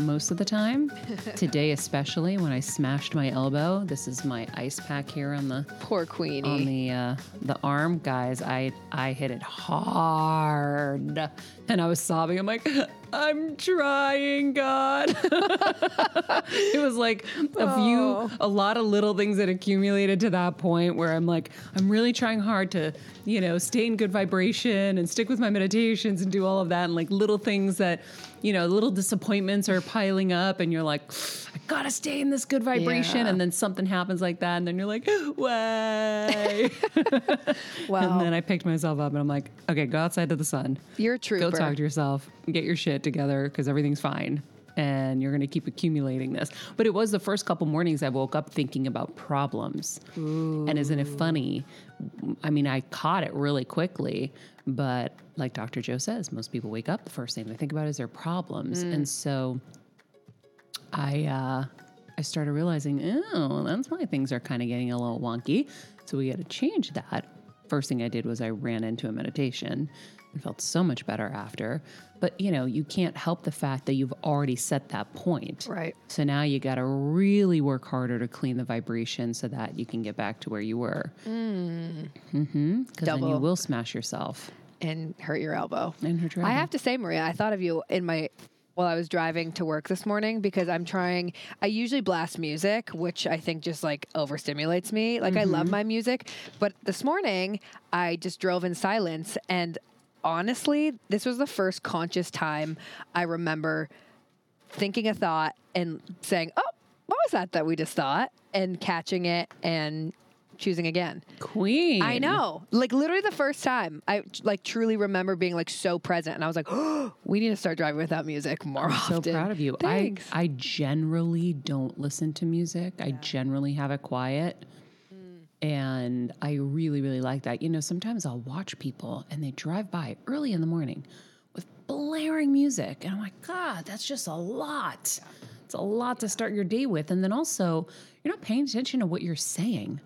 most of the time. Today, especially when I smashed my elbow. This is my ice pack here on the poor Queenie on the uh, the arm, guys. I I hit it hard, and I was sobbing. I'm like, I'm trying, God. it was like a few, oh. a lot of little things that accumulated to that point where I'm like, I'm really trying hard to, you know, stay in good vibration and stick with my meditations and do all of that, and like little things that you know, little disappointments are piling up, and you're like, I gotta stay in this good vibration. Yeah. And then something happens like that, and then you're like, way. wow. And then I picked myself up, and I'm like, okay, go outside to the sun. You're a trooper. Go talk to yourself, get your shit together, because everything's fine and you're going to keep accumulating this. But it was the first couple mornings I woke up thinking about problems. Ooh. And isn't it funny? I mean, I caught it really quickly, but like Dr. Joe says, most people wake up, the first thing they think about is their problems. Mm. And so I uh, I started realizing, oh, that's why things are kind of getting a little wonky. So we got to change that. First thing I did was I ran into a meditation and felt so much better after. But you know, you can't help the fact that you've already set that point. Right. So now you got to really work harder to clean the vibration so that you can get back to where you were. Mm. Mm-hmm. Because then you will smash yourself and hurt your elbow. And hurt your elbow. I have to say, Maria, I thought of you in my while I was driving to work this morning because I'm trying. I usually blast music, which I think just like overstimulates me. Like mm-hmm. I love mm-hmm. my music, but this morning I just drove in silence and honestly, this was the first conscious time I remember thinking a thought and saying, "Oh, what was that that we just thought?" and catching it and choosing again. Queen. I know. Like literally the first time I like truly remember being like so present and I was like, oh, we need to start driving without music more I'm often. so proud of you. Thanks. I I generally don't listen to music. Yeah. I generally have it quiet. And I really, really like that. You know, sometimes I'll watch people and they drive by early in the morning with blaring music. And I'm like, God, that's just a lot. It's a lot to start your day with. And then also, you're not paying attention to what you're saying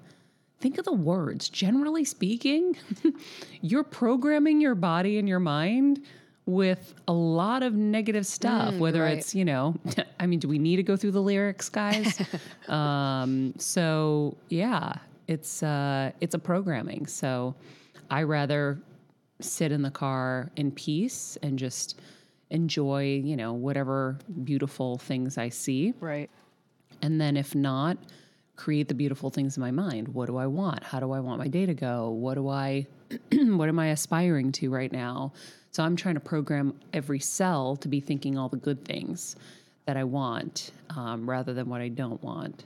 think of the words. Generally speaking, you're programming your body and your mind with a lot of negative stuff, mm, whether right. it's, you know, I mean, do we need to go through the lyrics, guys? um, so yeah, it's uh, it's a programming. So I rather sit in the car in peace and just enjoy, you know, whatever beautiful things I see. Right. And then if not, create the beautiful things in my mind. What do I want? How do I want my day to go? What do I what am I aspiring to right now? So I'm trying to program every cell to be thinking all the good things that I want um, rather than what I don't want.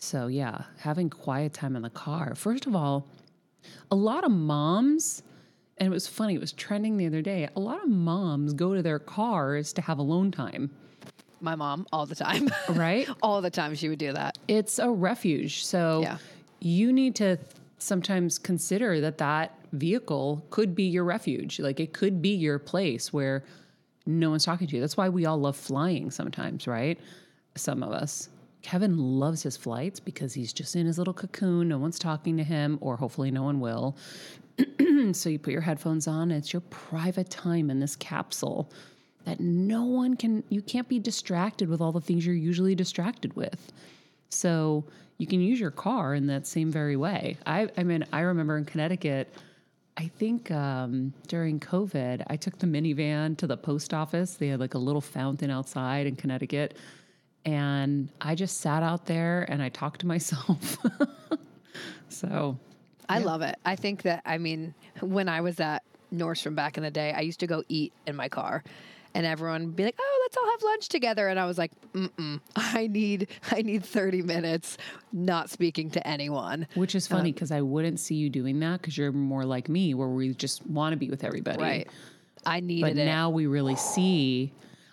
So yeah, having quiet time in the car. First of all, a lot of moms and it was funny, it was trending the other day. A lot of moms go to their cars to have alone time my mom all the time. right? all the time she would do that. it's a refuge. So Yeah. you need to sometimes consider that that vehicle could be your refuge. Like it could be your place where no one's talking to you. That's why we all love flying sometimes, right? Some of us. Kevin loves his flights because he's just in his little cocoon. No one's talking to him, or hopefully no one will. so you put your headphones on, it's your private time in this capsule that no one can, you can't be distracted with all the things you're usually distracted with. So you can use your car in that same very way. I, I mean, I remember in Connecticut, I think um, during COVID, I took the minivan to the post office. They had like a little fountain outside in Connecticut. And I just sat out there and I talked to myself. so I love it. I think that I mean, when I was at Nordstrom back in the day, I used to go eat in my car, and everyone would be like, "Oh, let's all have lunch together," and I was like, Mm-mm, "I need, I need thirty minutes not speaking to anyone." Which is funny uh, because I wouldn't see you doing that because you're more like me, where we just want to be with everybody. Right. I needed But it. now we really see,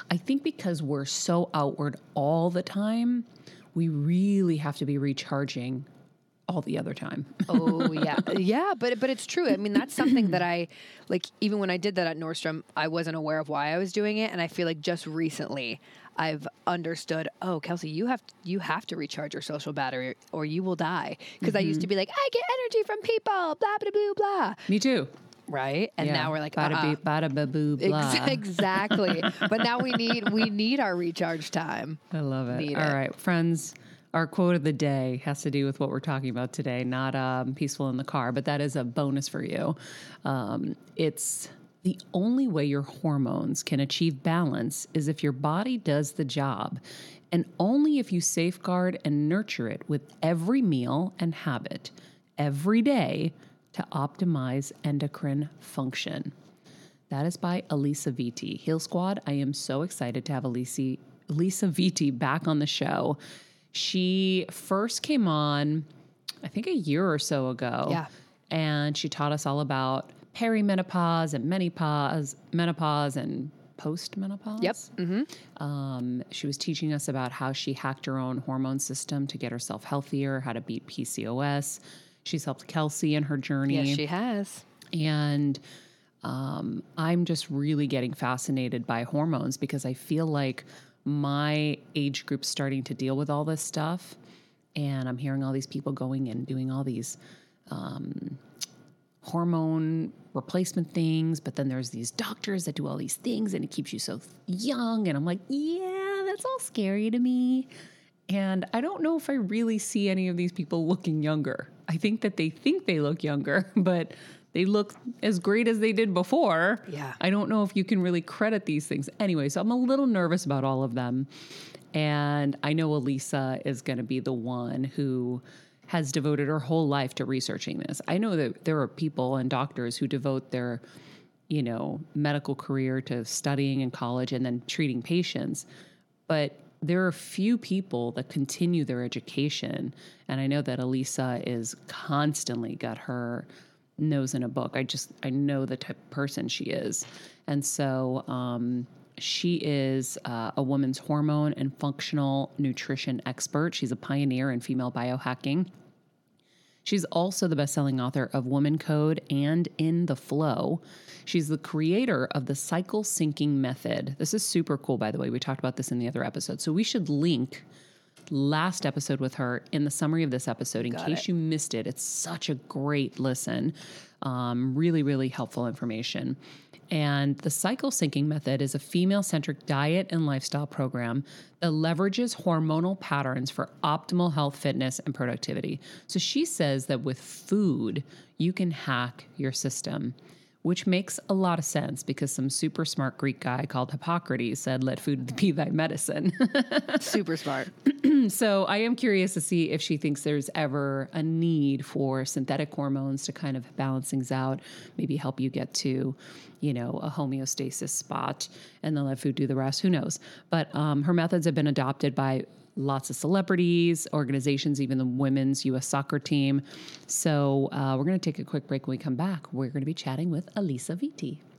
I think because we're so outward all the time, we really have to be recharging all the other time. oh yeah, yeah, but but it's true. I mean, that's something that I like. Even when I did that at Nordstrom, I wasn't aware of why I was doing it, and I feel like just recently I've understood. Oh, Kelsey, you have you have to recharge your social battery, or you will die. Because I used mm-hmm. to be like, I get energy from people, blah blah blah blah, Me too. Right? And Yeah. now we're like, bada uh-uh. beep, bada ba boo, blah. Exactly. but now we need we need our recharge time. I love it. Need All it. right, friends. Our quote of the day has to do with what we're talking about today, not um, peaceful in the car, but that is a bonus for you. Um, it's the only way your hormones can achieve balance is if your body does the job, and only if you safeguard and nurture it with every meal and habit every day to optimize endocrine function. That is by Alisa Vitti. Heal Squad, I am so excited to have Alisa, Alisa Vitti back on the show. She first came on, I think, a year or so ago. Yeah. And she taught us all about perimenopause and menopause, menopause and postmenopause. Yep. Mm-hmm. Um, she was teaching us about how she hacked her own hormone system to get herself healthier, how to beat PCOS. She's helped Kelsey in her journey Yes, she has. and um, I'm just really getting fascinated by hormones because I feel like my age group's starting to deal with all this stuff, and I'm hearing all these people going and doing all these um, hormone replacement things, but then there's these doctors that do all these things, and it keeps you so young, and I'm like, yeah, that's all scary to me. And I don't know if I really see any of these people looking younger. I think that they think they look younger, but they look as great as they did before. Yeah. I don't know if you can really credit these things. Anyway, so I'm a little nervous about all of them. And I know Alisa is going to be the one who has devoted her whole life to researching this. I know that there are people and doctors who devote their, you know, medical career to studying in college and then treating patients. But there are few people that continue their education. And I know that Alisa is constantly got her nose in a book. I just, I know the type of person she is. And so um, she is uh, a woman's hormone and functional nutrition expert. She's a pioneer in female biohacking. She's also the best-selling author of Woman Code and In the Flow. She's the creator of the cycle syncing method. This is super cool, by the way. We talked about this in the other episode. So we should link last episode with her in the summary of this episode in case you missed it. It's such a great listen. Um, really, really helpful information. And the cycle syncing method is a female centric diet and lifestyle program that leverages hormonal patterns for optimal health, fitness, and productivity. So she says that with food, you can hack your system, which makes a lot of sense because some super smart Greek guy called Hippocrates said, Let food be thy medicine. Super smart. so I am curious to see if she thinks there's ever a need for synthetic hormones to kind of balance things out, maybe help you get to, you know, a homeostasis spot, and then let food do the rest. Who knows? But um, her methods have been adopted by lots of celebrities, organizations, even the women's U.S. soccer team. So uh, we're going to take a quick break. When we come back, we're going to be chatting with Alisa Vitti.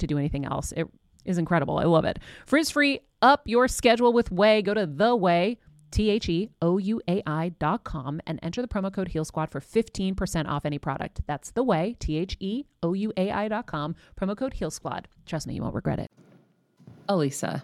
to do anything else. It is incredible. I love it. Frizz free, up your schedule with Ouai. Go to the Ouai. T H E O U A I dot com and enter the promo code Heal Squad for 15% off any product. That's the Ouai, T H E O U A I dot com, promo code Heal Squad. Trust me, you won't regret it. Alisa,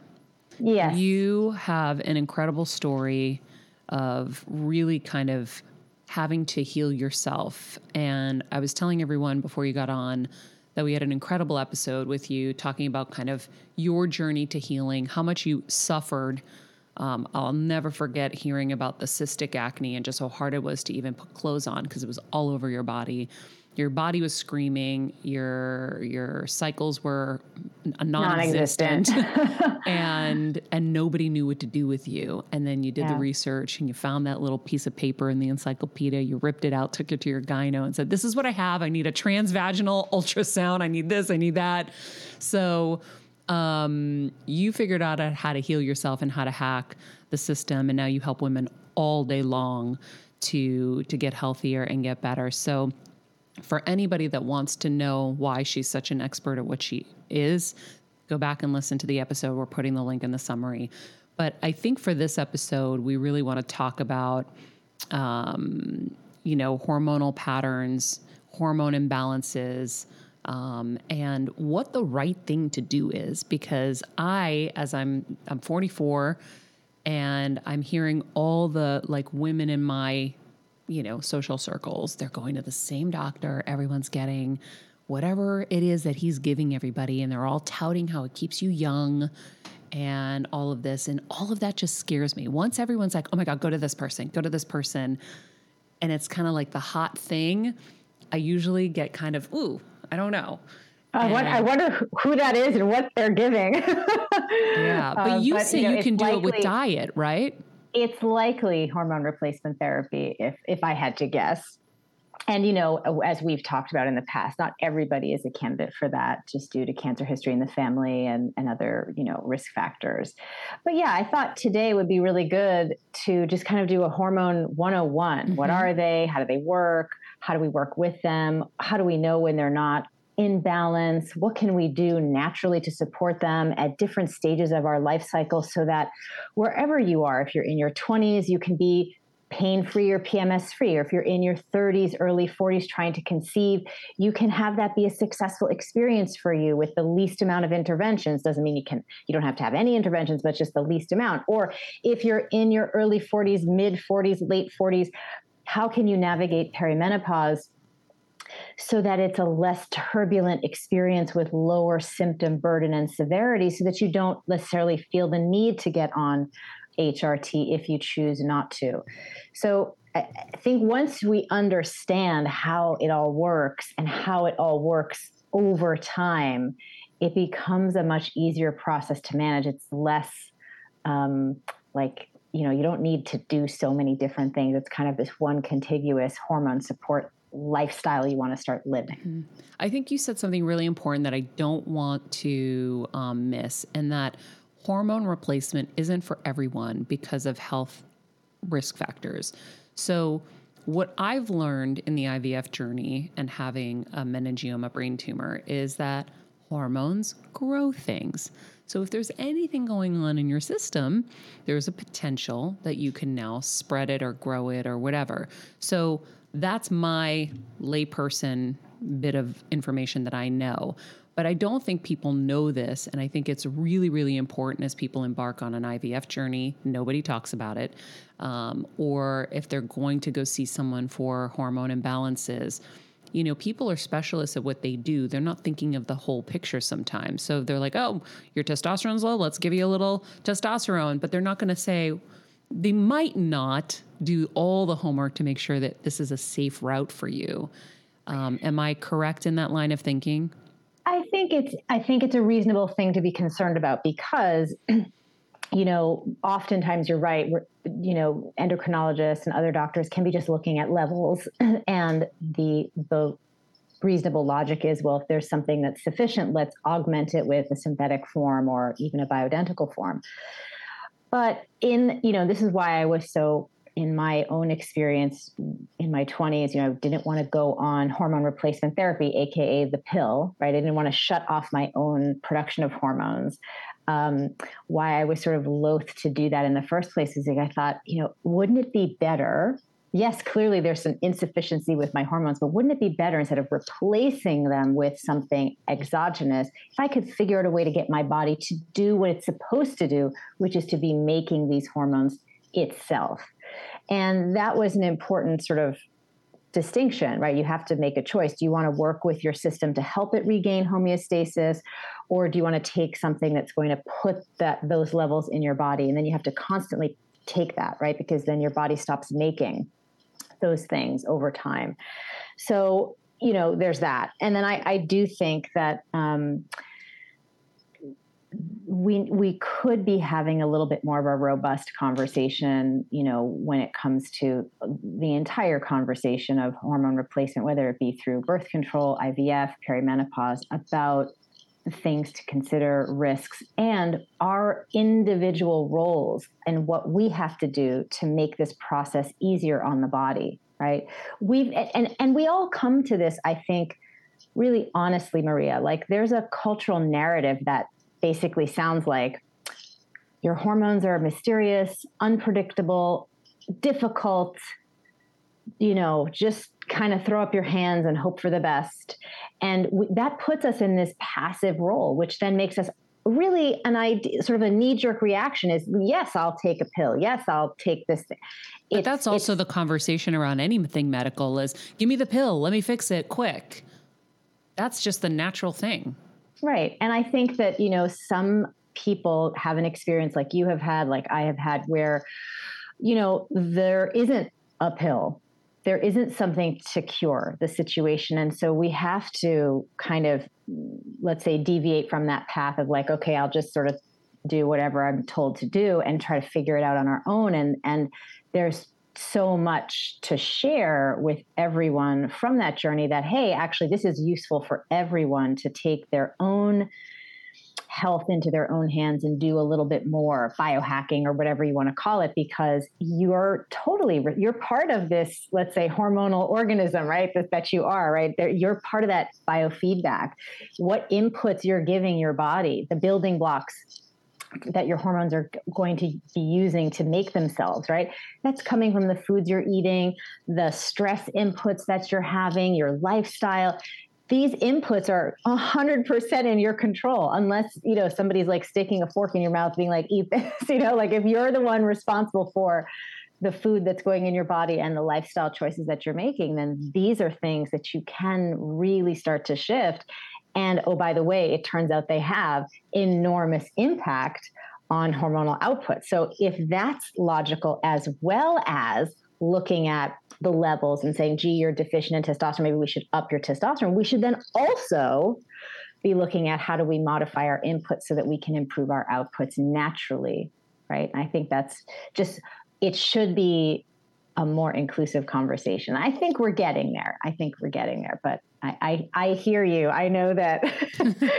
Yes. You have an incredible story of really kind of having to heal yourself. And I was telling everyone before you got on that we had an incredible episode with you talking about kind of your journey to healing, how much you suffered. Um, I'll never forget hearing about the cystic acne and just how hard it was to even put clothes on because it was all over your body your body was screaming your your cycles were non-existent, Non-existent. and and nobody knew what to do with you. And then you did the research and you found that little piece of paper in the encyclopedia. You ripped it out took it to your gyno and said this is what i have. I need a transvaginal ultrasound. I need this. I need that. So um, you figured out how to heal yourself and how to hack the system. And now you help women all day long to to get healthier and get better. So for anybody that wants to know why she's such an expert at what she is, go back and listen to the episode. We're putting the link in the summary. But I think for this episode, we really want to talk about, um, you know, hormonal patterns, hormone imbalances, um, and what the right thing to do is. Because I, as I'm, I'm 44, and I'm hearing all the like women in my you know, social circles. They're going to the same doctor. Everyone's getting whatever it is that he's giving everybody, and they're all touting how it keeps you young and all of this. And all of that just scares me. Once everyone's like, oh my God, go to this person, go to this person, and it's kind of like the hot thing, I usually get kind of, ooh, I don't know. I, I wonder who- that is and what they're giving. Yeah. But Uh, you but, say you you, know, can it's do it with diet, right? It's likely hormone replacement therapy if if I had to guess. and you know as we've talked about in the past not everybody is a candidate for that just due to cancer history in the family and, and other you know risk factors. But yeah i thought today would be really good to just kind of do a hormone 101 mm-hmm. what are they? How do they work? How do we work with them? How do we know when they're not in balance what can we do naturally to support them at different stages of our life cycle so that wherever you are if you're in your 20s you can be pain free or PMS free, or if you're in your 30s, early 40s trying to conceive, you can have that be a successful experience for you with the least amount of interventions. Doesn't mean you can you don't have to have any interventions, but just the least amount. Or if you're in your early 40s, mid 40s, late 40s, how can you navigate perimenopause? So that it's a less turbulent experience with lower symptom burden and severity so that you don't necessarily feel the need to get on HRT if you choose not to. So I think once we understand how it all works and how it all works over time, it becomes a much easier process to manage. It's less um, like, you know, you don't need to do so many different things. It's kind of this one contiguous hormone support lifestyle you want to start living. Mm-hmm. I think you said something really important that I don't want to um, miss, and that hormone replacement isn't for everyone because of health risk factors. So, what I've learned in the IVF journey and having a meningioma brain tumor is that hormones grow things. So, if there's anything going on in your system, there's a potential that you can now spread it or grow it or whatever. So, that's my layperson bit of information that I know. But I don't think people know this. And I think it's really, really important as people embark on an IVF journey. Nobody talks about it. Um, or if they're going to go see someone for hormone imbalances. You know, people are specialists at what they do. They're not thinking of the whole picture sometimes. So they're like, oh, your testosterone's low. Let's give you a little testosterone. But they're not going to say, they might not do all the homework to make sure that this is a safe route for you. Um, am I correct in that line of thinking? I think it's I think it's a reasonable thing to be concerned about because you know oftentimes you're right you know endocrinologists and other doctors can be just looking at levels and the the reasonable logic is well if there's something that's sufficient let's augment it with a synthetic form or even a bioidentical form but in you know this is why I was so in my own experience in my 20s, you know, I didn't want to go on hormone replacement therapy, aka the pill, right? I didn't want to shut off my own production of hormones. Um, why I was sort of loath to do that in the first place is like I thought, you know, wouldn't it be better? Yes, clearly there's some insufficiency with my hormones, but wouldn't it be better instead of replacing them with something exogenous if I could figure out a way to get my body to do what it's supposed to do, which is to be making these hormones itself? And that was an important sort of distinction, right? You have to make a choice. Do you want to work with your system to help it regain homeostasis, or do you want to take something that's going to put that those levels in your body? And then you have to constantly take that, right? Because then your body stops making those things over time. So, you know, there's that. And then I, I do think that um, we we could be having a little bit more of a robust conversation, you know, when it comes to the entire conversation of hormone replacement, whether it be through birth control, IVF, perimenopause, about things to consider, risks, and our individual roles and what we have to do to make this process easier on the body. Right? We've and and we all come to this, I think really honestly, Maria, like there's a cultural narrative that basically sounds like your hormones are mysterious, unpredictable, difficult, you know, just kind of throw up your hands and hope for the best. And we, that puts us in this passive role, which then makes us really an idea, sort of a knee jerk reaction is yes, I'll take a pill. Yes, I'll take this thing. But it's, that's also the conversation around anything medical is give me the pill, let me fix it quick. That's just the natural thing. Right. And I think that, you know, some people have an experience like you have had, like I have had, where, you know, there isn't a pill, there isn't something to cure the situation. And so we have to kind of, let's say, deviate from that path of like, okay, I'll just sort of do whatever I'm told to do and try to figure it out on our own. And, and there's so much to share with everyone from that journey that, hey, actually, this is useful for everyone to take their own health into their own hands and do a little bit more biohacking or whatever you want to call it because you're totally you're part of this let's say hormonal organism right that, that you are right you're part of that biofeedback what inputs you're giving your body the building blocks that your hormones are going to be using to make themselves, right? That's coming from the foods you're eating, the stress inputs that you're having, your lifestyle. These inputs are 100% in your control unless, you know, somebody's like sticking a fork in your mouth being like eat this, you know, like if you're the one responsible for the food that's going in your body and the lifestyle choices that you're making, then these are things that you can really start to shift and oh, by the way, it turns out they have enormous impact on hormonal output. So if that's logical, as well as looking at the levels and saying, gee, you're deficient in testosterone, maybe we should up your testosterone, we should then also be looking at how do we modify our inputs so that we can improve our outputs naturally, right? I think that's just, it should be a more inclusive conversation. I think we're getting there. I think we're getting there, but I, I, I hear you. I know that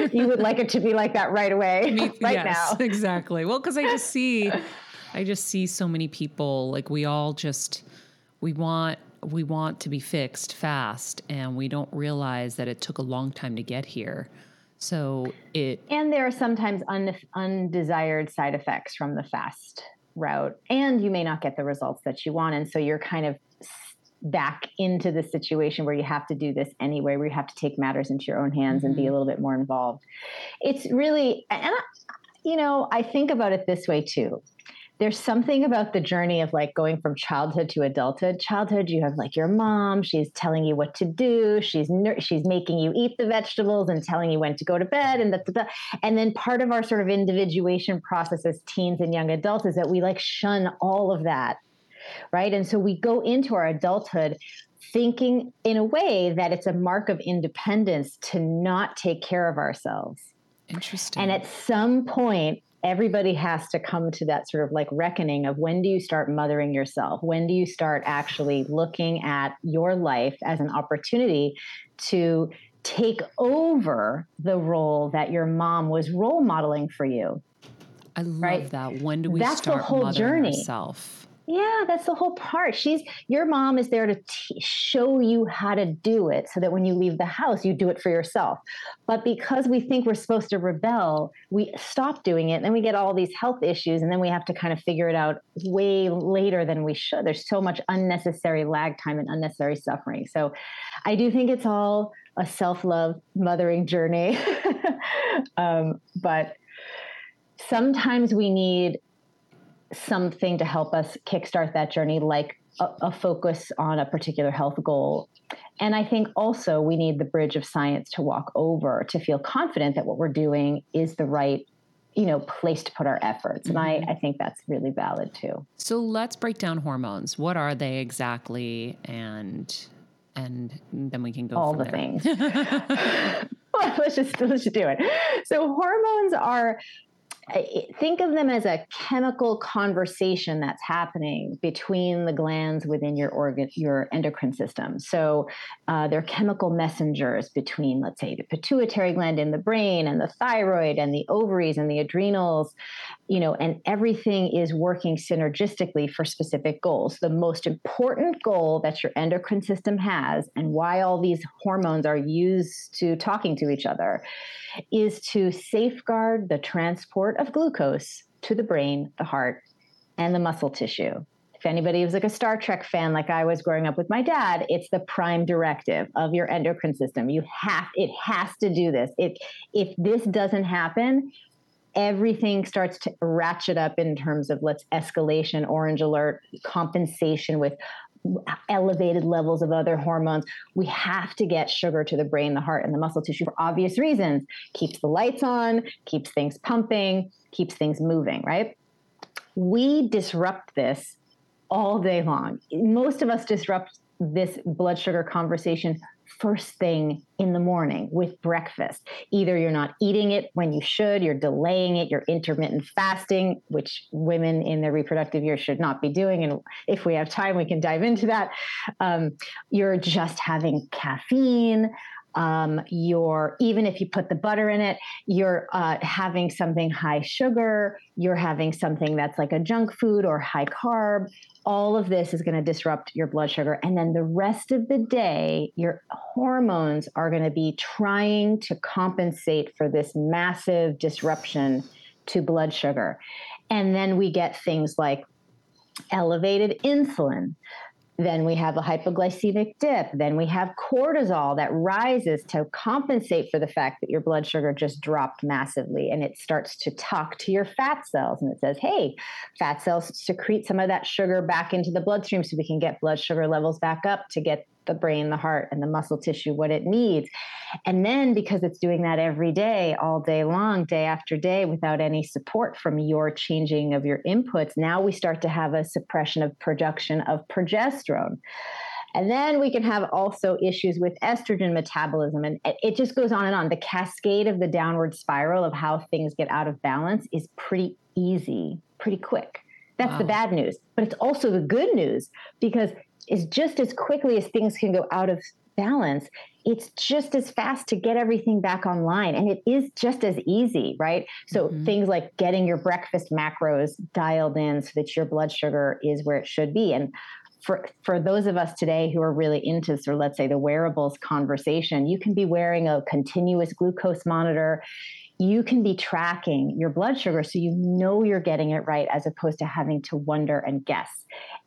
you would like it to be like that right away, right yes, now. Exactly. Well, because I just see, I just see so many people like we all just we want we want to be fixed fast, and we don't realize that it took a long time to get here. So it and there are sometimes un, undesired side effects from the fast route and you may not get the results that you want and so you're kind of back into the situation where you have to do this anyway where you have to take matters into your own hands mm-hmm. and be a mm-hmm. little bit more involved it's really and I, you know i think about it this way too there's something about the journey of like going from childhood to adulthood. Childhood, you have like your mom; she's telling you what to do. She's she's making you eat the vegetables and telling you when to go to bed, and the and then part of our sort of individuation process as teens and young adults is that we like shun all of that, right? And so we go into our adulthood thinking in a way that it's a mark of independence to not take care of ourselves. Interesting. And at some point, everybody has to come to that sort of like reckoning of when do you start mothering yourself? When do you start actually looking at your life as an opportunity to take over the role that your mom was role modeling for you? I love right? that. When do we That's start the whole journey. ourselves? Yeah, that's the whole part. She's your mom is there to t- show you how to do it so that when you leave the house, you do it for yourself. But because we think we're supposed to rebel, we stop doing it. And then we get all these health issues, and then we have to kind of figure it out way later than we should. There's so much unnecessary lag time and unnecessary suffering. So I do think it's all a self love mothering journey. um, but sometimes we need something to help us kickstart that journey, like a, a, focus on a particular health goal. And I think also we need the bridge of science to walk over to feel confident that what we're doing is the right you know place to put our efforts and mm-hmm. I, I think that's really valid too so let's break down hormones what are they exactly and and then we can go all the there. things let's just let's just do it so hormones are think of them as a chemical conversation that's happening between the glands within your organ, your endocrine system. So uh, they're chemical messengers between, let's say, the pituitary gland in the brain and the thyroid and the ovaries and the adrenals, you know, and everything is working synergistically for specific goals. The most important goal that your endocrine system has, and why all these hormones are used to talking to each other is to safeguard the transport of glucose to the brain, the heart, and the muscle tissue. If anybody was like a Star Trek fan, like I was growing up with my dad, it's the prime directive of your endocrine system. You have it has to do this. If if this doesn't happen, everything starts to ratchet up in terms of let's escalation, orange alert, compensation with elevated levels of other hormones. We have to get sugar to the brain, the heart, and the muscle tissue for obvious reasons. Keeps the lights on, keeps things pumping, keeps things moving, right? We disrupt this all day long. Most of us disrupt this blood sugar conversation first thing in the morning with breakfast. Either you're not eating it when you should, you're delaying it, you're intermittent fasting, which women in their reproductive years should not be doing. And if we have time, we can dive into that. Um, you're just having caffeine. Um, you're even if you put the butter in it, you're uh, having something high sugar. You're having something that's like a junk food or high carb all of this is going to disrupt your blood sugar. And then the rest of the day, your hormones are going to be trying to compensate for this massive disruption to blood sugar. And then we get things like elevated insulin, then we have a hypoglycemic dip. Then we have cortisol that rises to compensate for the fact that your blood sugar just dropped massively. And it starts to talk to your fat cells and it says, hey, fat cells secrete some of that sugar back into the bloodstream so we can get blood sugar levels back up to get the brain, the heart, and the muscle tissue what it needs. And then because it's doing that every day, all day long, day after day, without any support from your changing of your inputs, now we start to have a suppression of production of progesterone. And then we can have also issues with estrogen metabolism. And it just goes on and on. The cascade of the downward spiral of how things get out of balance is pretty easy, pretty quick. That's wow. the bad news. But it's also the good news because is just as quickly as things can go out of balance, it's just as fast to get everything back online. And it is just as easy, right? So mm-hmm. things like getting your breakfast macros dialed in so that your blood sugar is where it should be. And for, for those of us today who are really into sort of let's say the wearables conversation, you can be wearing a continuous glucose monitor you can be tracking your blood sugar so you know you're getting it right as opposed to having to wonder and guess.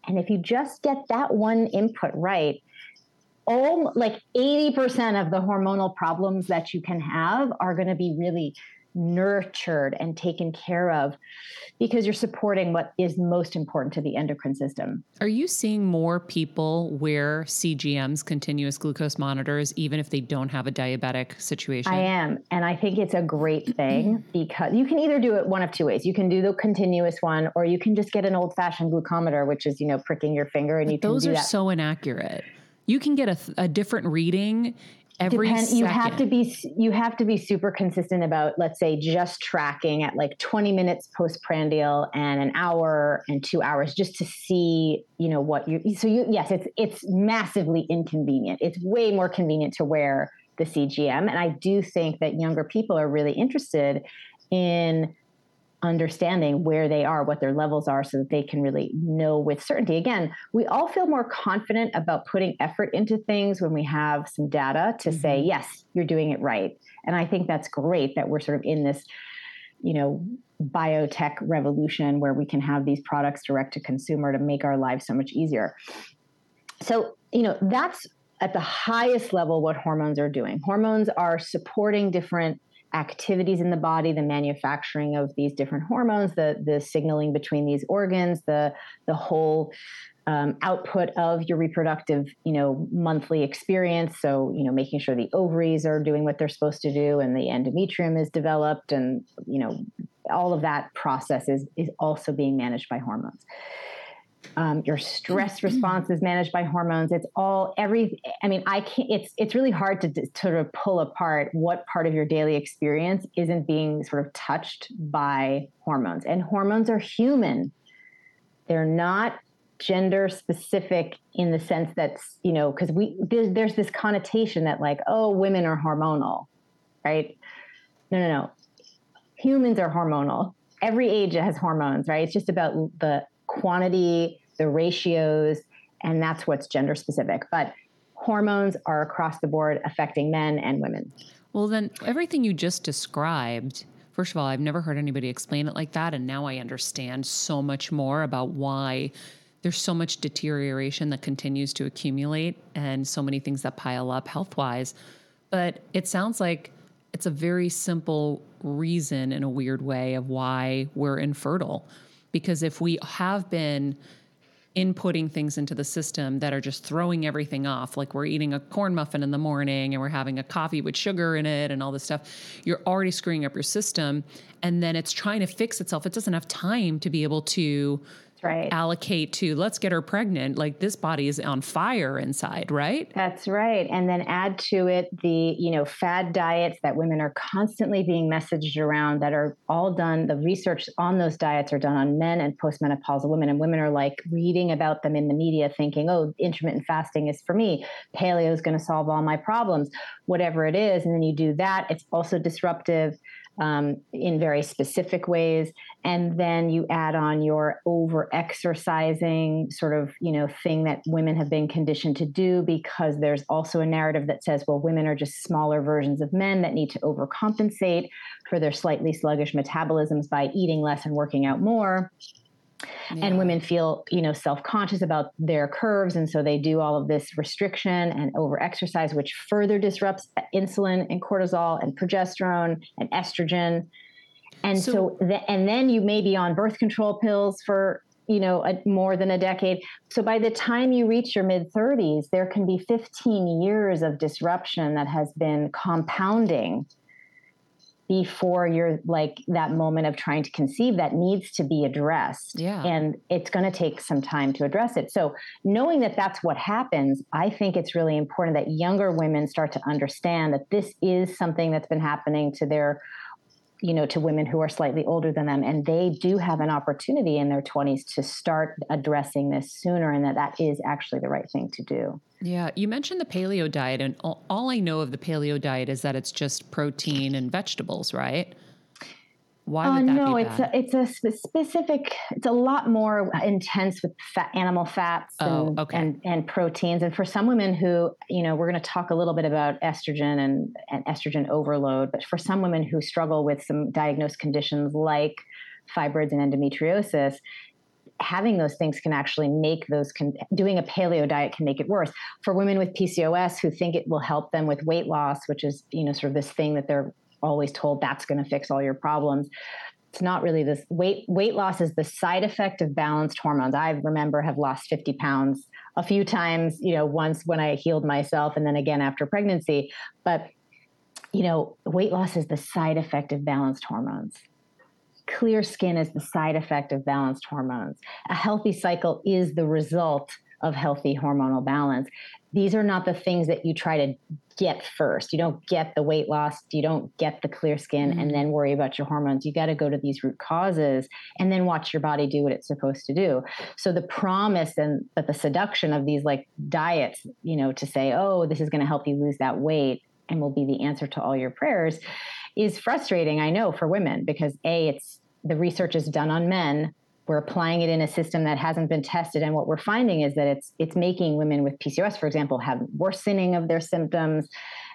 And if you just get that one input right, all like 80% of the hormonal problems that you can have are going to be really nurtured and taken care of because you're supporting what is most important to the endocrine system. Are you seeing more people wear CGMs, continuous glucose monitors, even if they don't have a diabetic situation? I am. And I think it's a great thing because you can either do it one of two ways. You can do the continuous one, or you can just get an old fashioned glucometer, which is, you know, pricking your finger and but you can Those are so inaccurate. You can get a, a different reading every Depend, you have to be you have to be super consistent about let's say just tracking at like 20 minutes postprandial and an hour and 2 hours just to see you know what you so you yes it's it's massively inconvenient. It's way more convenient to wear the CGM and I do think that younger people are really interested in understanding where they are, what their levels are, so that they can really know with certainty. Again, we all feel more confident about putting effort into things when we have some data to mm-hmm. say, yes, you're doing it right. And I think that's great that we're sort of in this, you know, biotech revolution where we can have these products direct to consumer to make our lives so much easier. So, you know, that's at the highest level what hormones are doing. Hormones are supporting different activities in the body, the manufacturing of these different hormones, the the signaling between these organs, the the whole um, output of your reproductive, you know, monthly experience. So, you know, making sure the ovaries are doing what they're supposed to do, and the endometrium is developed, and you know, all of that process is is also being managed by hormones. Um, your stress mm-hmm. response is managed by hormones. It's all every. I mean, I can't. It's it's really hard to, to sort of pull apart what part of your daily experience isn't being sort of touched by hormones. And hormones are human. They're not gender specific in the sense that's you know because we there's, there's this connotation that like oh women are hormonal, right? No, no, no. Humans are hormonal. Every age has hormones, right? It's just about the quantity, the ratios, and that's what's gender specific. But hormones are across the board affecting men and women. Well, then everything you just described. First of all, I've never heard anybody explain it like that. And now I understand so much more about why there's so much deterioration that continues to accumulate and so many things that pile up health wise. But it sounds like it's a very simple reason in a weird way of why we're infertile. Because if we have been inputting things into the system that are just throwing everything off, like we're eating a corn muffin in the morning and we're having a coffee with sugar in it and all this stuff, you're already screwing up your system. And then it's trying to fix itself. It doesn't have time to be able to right. allocate to let's get her pregnant. Like this body is on fire inside, right? That's right. And then add to it the, you know, fad diets that women are constantly being messaged around that are all done. The research on those diets are done on men and postmenopausal women. And women are like reading about them in the media thinking, oh, intermittent fasting is for me. Paleo is going to solve all my problems, whatever it is. And then you do that. It's also disruptive um, in very specific ways. And then you add on your over exercising sort of, you know, thing that women have been conditioned to do because there's also a narrative that says, well, women are just smaller versions of men that need to overcompensate for their slightly sluggish metabolisms by eating less and working out more yeah. and women feel you know self-conscious about their curves and so they do all of this restriction and over exercise which further disrupts insulin and cortisol and progesterone and estrogen and so, so the, and then you may be on birth control pills for you know a, more than a decade so by the time you reach your mid 30s there can be 15 years of disruption that has been compounding before you're like that moment of trying to conceive that needs to be addressed. Yeah. And it's going to take some time to address it. So, knowing that that's what happens, I think it's really important that younger women start to understand that this is something that's been happening to their you know to women who are slightly older than them and they do have an opportunity in their 20s to start addressing this sooner and that that is actually the right thing to do. Yeah you mentioned the paleo diet and all, all i know of the paleo diet is that it's just protein and vegetables right why uh, no, it's a, it's a specific. It's a lot more intense with fat, animal fats oh, and, okay. and, and proteins. And for some women who, you know, we're going to talk a little bit about estrogen and, and estrogen overload. But for some women who struggle with some diagnosed conditions like fibroids and endometriosis, having those things can actually make those con- doing a paleo diet can make it worse for women with pcos who think it will help them with weight loss which is you know sort of this thing that they're always told that's going to fix all your problems. It's not really this weight weight loss is the side effect of balanced hormones. I remember have lost 50 pounds a few times you know once when i healed myself and then again after pregnancy. But you know weight loss is the side effect of balanced hormones. Clear skin is the side effect of balanced hormones. A healthy cycle is the result of healthy hormonal balance. These are not the things that you try to get first. You don't get the weight loss, you don't get the clear skin mm-hmm. and then worry about your hormones. You got to go to these root causes and then watch your body do what it's supposed to do. So the promise and but the seduction of these like diets, you know, to say, "Oh, this is going to help you lose that weight and will be the answer to all your prayers," is frustrating, I know, for women because a it's the research is done on men we're applying it in a system that hasn't been tested. And what we're finding is that it's it's making women with pcos for example have worsening of their symptoms.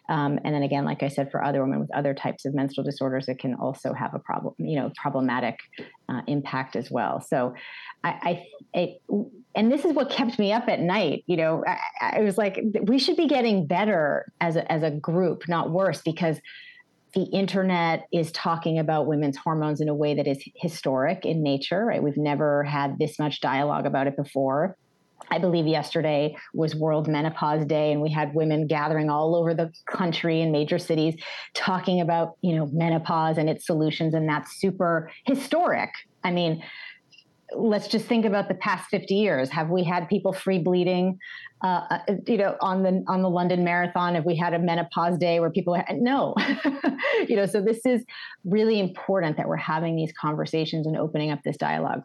Um, and then again like i said for other women with other types of menstrual disorders it can also have a problem you know problematic uh, impact as well. So i, I it, and this is what kept me up at night you know I, I was like we should be getting better as a, as a group not worse because the internet is talking about women's hormones in a way that is historic in nature, right? We've never had this much dialogue about it before. I believe yesterday was World Menopause Day, and we had women gathering all over the country in major cities talking about, you know, menopause and its solutions, and that's super historic. I mean, let's just think about the past 50 years. Have we had people free bleeding, uh, uh, you know, on the on the London Marathon? Have we had a menopause day where people had, no, you know? So this is really important that we're having these conversations and opening up this dialogue.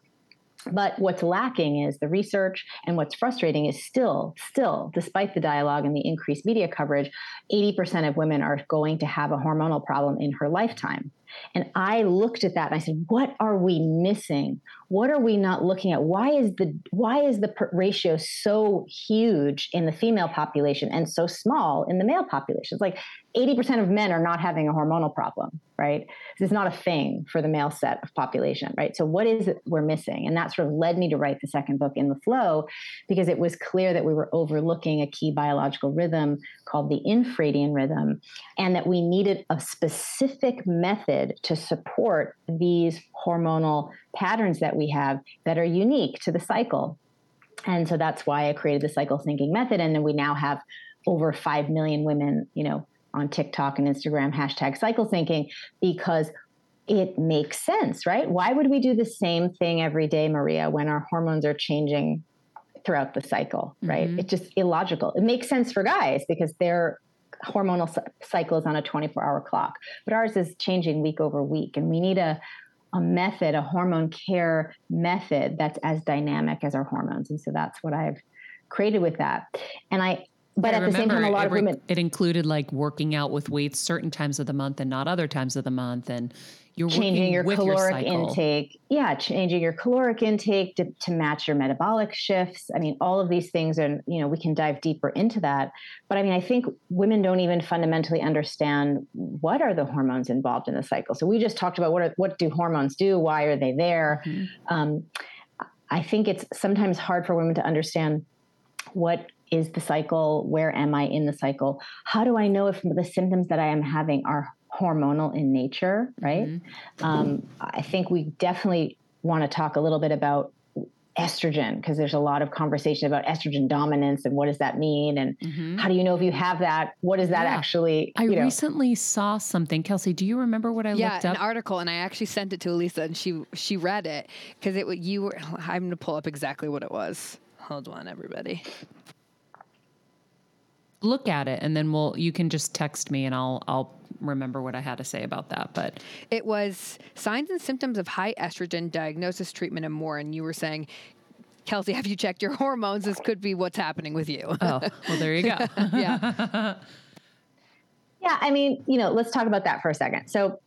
But what's lacking is the research, and what's frustrating is still, still, despite the dialogue and the increased media coverage, 80% of women are going to have a hormonal problem in her lifetime. And I looked at that and I said, what are we missing? What are we not looking at? Why is the why is the ratio so huge in the female population and so small in the male population? It's like 80% of men are not having a hormonal problem, right? This is not a thing for the male set of population, right? So what is it we're missing? And that sort of led me to write the second book In the FLO because it was clear that we were overlooking a key biological rhythm called the infradian rhythm and that we needed a specific method to support these hormonal patterns that we have that are unique to the cycle. And so that's why I created the cycle syncing method. And then we now have over 5 million women, you know, on TikTok and Instagram, hashtag cycle thinking, because it makes sense, right? Why would we do the same thing every day, Maria, when our hormones are changing throughout the cycle, right? Mm-hmm. It's just illogical. It makes sense for guys because their hormonal cycle is on a 24 hour clock, but ours is changing week over week. And we need a, a method, a hormone care method that's as dynamic as our hormones. And so that's what I've created with that. And I, but I at the same time, a lot it, of women. It included like working out with weights certain times of the month and not other times of the month. And you're changing your caloric your intake. Yeah, changing your caloric intake to, to match your metabolic shifts. I mean, all of these things, and you know, we can dive deeper into that. But I mean, I think women don't even fundamentally understand what are the hormones involved in the cycle. So we just talked about what are, what do hormones do? Why are they there? Mm-hmm. Um, I think it's sometimes hard for women to understand what is the cycle? Where am I in the cycle? How do I know if the symptoms that I am having are hormonal in nature, right? Mm-hmm. Um, I think we definitely want to talk a little bit about estrogen because there's a lot of conversation about estrogen dominance and what does that mean and mm-hmm. how do you know if you have that what does that yeah. actually i know? recently saw something kelsey do you remember what i yeah, looked up an article and i actually sent it to Alisa and she she read it because it you were i'm going to pull up exactly what it was hold on everybody look at it and then we'll you can just text me and I'll I'll remember what I had to say about that. But it was signs and symptoms of high estrogen, diagnosis, treatment, and more. And you were saying Kelsey, have you checked your hormones? This could be what's happening with you. oh, well, there you go. yeah. Yeah. I mean, you know, let's talk about that for a second. So,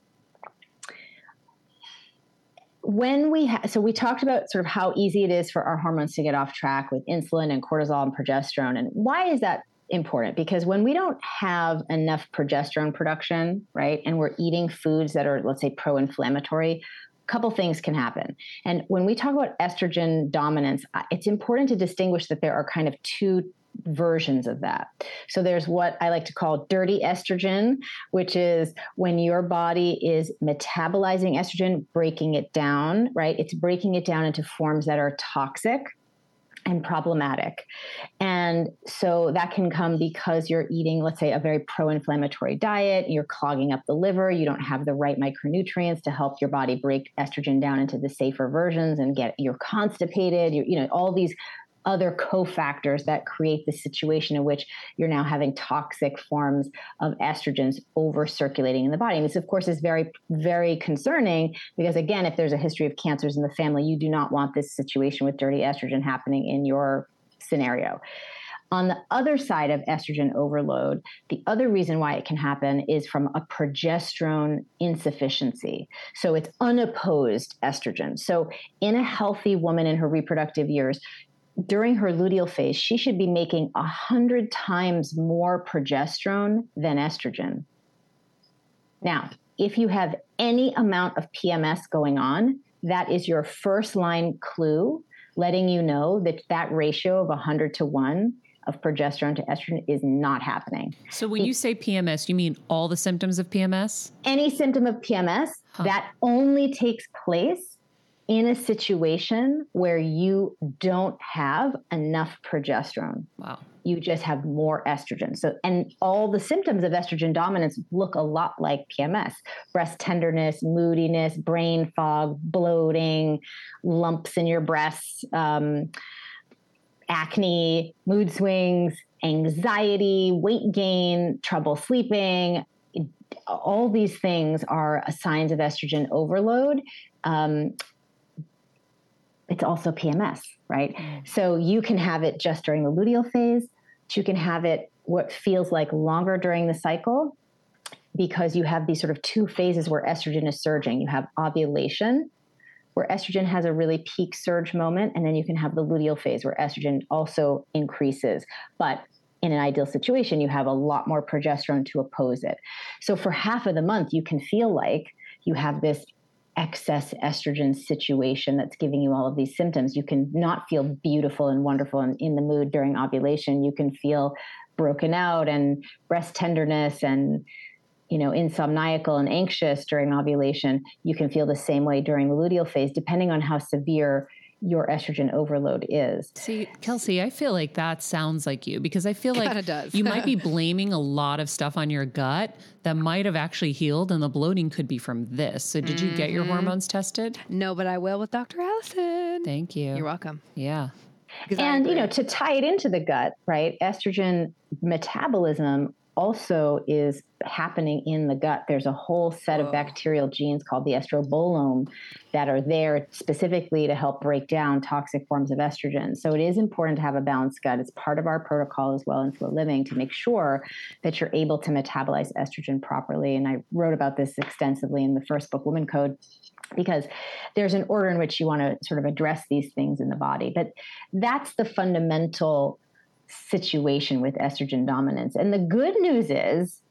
when we ha- so we talked about sort of how easy it is for our hormones to get off track with insulin and cortisol and progesterone and why is that important because when we don't have enough progesterone production, right, and we're eating foods that are, let's say, pro inflammatory, a couple things can happen. And when we talk about estrogen dominance, uh, it's important to distinguish that there are kind of two versions of that. So there's what I like to call dirty estrogen, which is when your body is metabolizing estrogen, breaking it down, right? It's breaking it down into forms that are toxic and problematic. And so that can come because you're eating, let's say, a very pro inflammatory diet, you're clogging up the liver, you don't have the right micronutrients to help your body break estrogen down into the safer versions and get you're constipated, you you know, all these other cofactors that create the situation in which you're now having toxic forms of estrogens over circulating in the body. And this, of course, is very, very concerning because, again, if there's a history of cancers in the family, you do not want this situation with dirty estrogen happening in your scenario. On the other side of estrogen overload, the other reason why it can happen is from a progesterone insufficiency. So it's unopposed estrogen. So in a healthy woman in her reproductive years, during her luteal phase, she should be making a hundred times more progesterone than estrogen. Now, if you have any amount of PMS going on, that is your first line clue letting you know that that ratio of 100 to 1 of progesterone to estrogen is not happening. So when you say PMS, you mean all the symptoms of PMS? Any symptom of PMS huh. that only takes place in a situation where you don't have enough progesterone. Wow. You just have more estrogen. So, and all the symptoms of estrogen dominance look a lot like PMS breast tenderness, moodiness, brain fog, bloating, lumps in your breasts, um, acne, mood swings, anxiety, weight gain, trouble sleeping. All these things are signs of estrogen overload. Um, it's also PMS, right? Mm. So you can have it just during the luteal phase. You can have it what feels like longer during the cycle because you have these sort of two phases where estrogen is surging. You have ovulation, where estrogen has a really peak surge moment, and then you can have the luteal phase where estrogen also increases. But in an ideal situation, you have a lot more progesterone to oppose it. So for half of the month, you can feel like you have this excess estrogen situation that's giving you all of these symptoms. You can not feel beautiful and wonderful and in the mood during ovulation. You can feel broken out and breast tenderness and you know insomniacal and anxious during ovulation. You can feel the same way during the luteal phase, depending on how severe your estrogen overload is. See, Kelsey, I feel like that sounds like you because I feel like Kinda does. you might be blaming a lot of stuff on your gut that might have actually healed, and the bloating could be from this. So, did you get your Mm-hmm. hormones tested? No, but I will with Dr. Allison. Thank you. You're welcome. Yeah. I And you know, to tie it into the gut, right? Estrogen metabolism also is happening in the gut. There's a whole set of bacterial genes called the estrobolome that are there specifically to help break down toxic forms of estrogen. So it is important to have a balanced gut. It's part of our protocol as well in FLO Living to make sure that you're able to metabolize estrogen properly. And I wrote about this extensively in the first book, WomanCode because there's an order in which you want to sort of address these things in the body. But that's the fundamental situation with estrogen dominance. And the good news is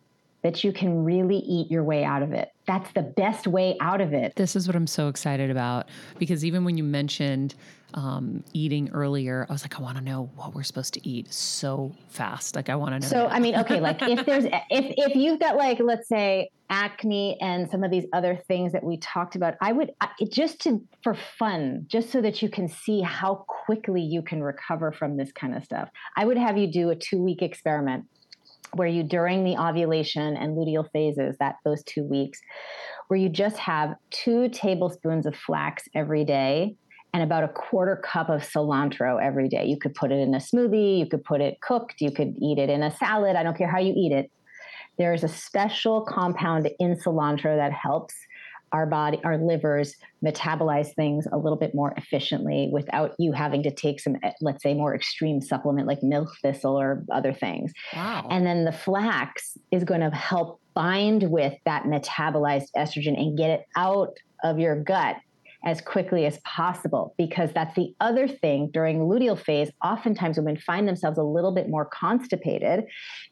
that you can really eat your way out of it. That's the best way out of it. This is what I'm so excited about because even when you mentioned um, eating earlier, I was like, I want to know what we're supposed to eat so fast. Like, I want to know. So now. I mean, okay, like if there's if if you've got like let's say acne and some of these other things that we talked about, I would I- just to for fun, just so that you can see how quickly you can recover from this kind of stuff. I would have you do a 2-week experiment where you during the ovulation and luteal phases, that those 2 weeks, where you just have 2 tablespoons of flax every day and about a quarter cup of cilantro every day. You could put it in a smoothie, you could put it cooked, you could eat it in a salad. I don't care how you eat it. There is a special compound in cilantro that helps our body, our livers metabolize things a little bit more efficiently without you having to take some, eh, let's say, more extreme supplement like milk thistle or other things. wow. And then the flax is going to help bind with that metabolized estrogen and get it out of your gut as quickly as possible because that's the other thing during luteal phase oftentimes women find themselves a little bit more constipated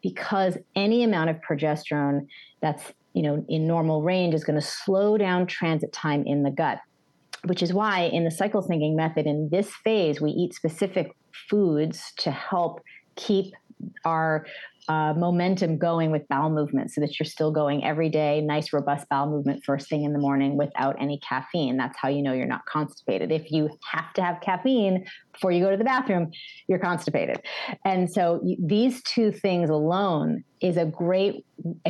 because any amount of progesterone that's you know in normal range is going to slow down transit time in the gut which is why in the cycle syncing method in this phase we eat specific foods to help keep our uh, momentum going with bowel movement so that you're still going every day nice robust bowel movement first thing in the morning without any caffeine. That's how you know you're not constipated. If you have to have caffeine before you go to the bathroom you're constipated and so these two things alone is a great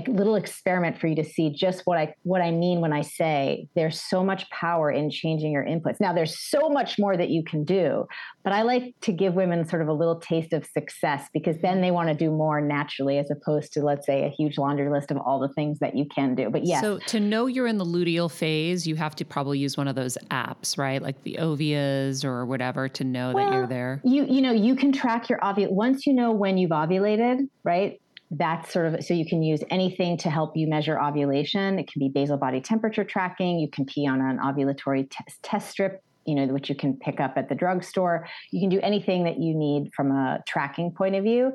little experiment for you to see just what I what I mean when I say there's so much power in changing your inputs. Now there's so much more that you can do, but I like to give women sort of a little taste of success because then they want to do more naturally as opposed to let's say a huge laundry list of all the things that you can do. But yes, So to know you're in the luteal phase, you have to probably use one of those apps, right? Like the Ovias or whatever to know that you're there. You you know you can track your ovul once you know when you've ovulated, right? That's sort of so you can use anything to help you measure ovulation. It can be basal body temperature tracking. You can pee on an ovulatory test, test strip, you know, which you can pick up at the drugstore. You can do anything that you need from a tracking point of view.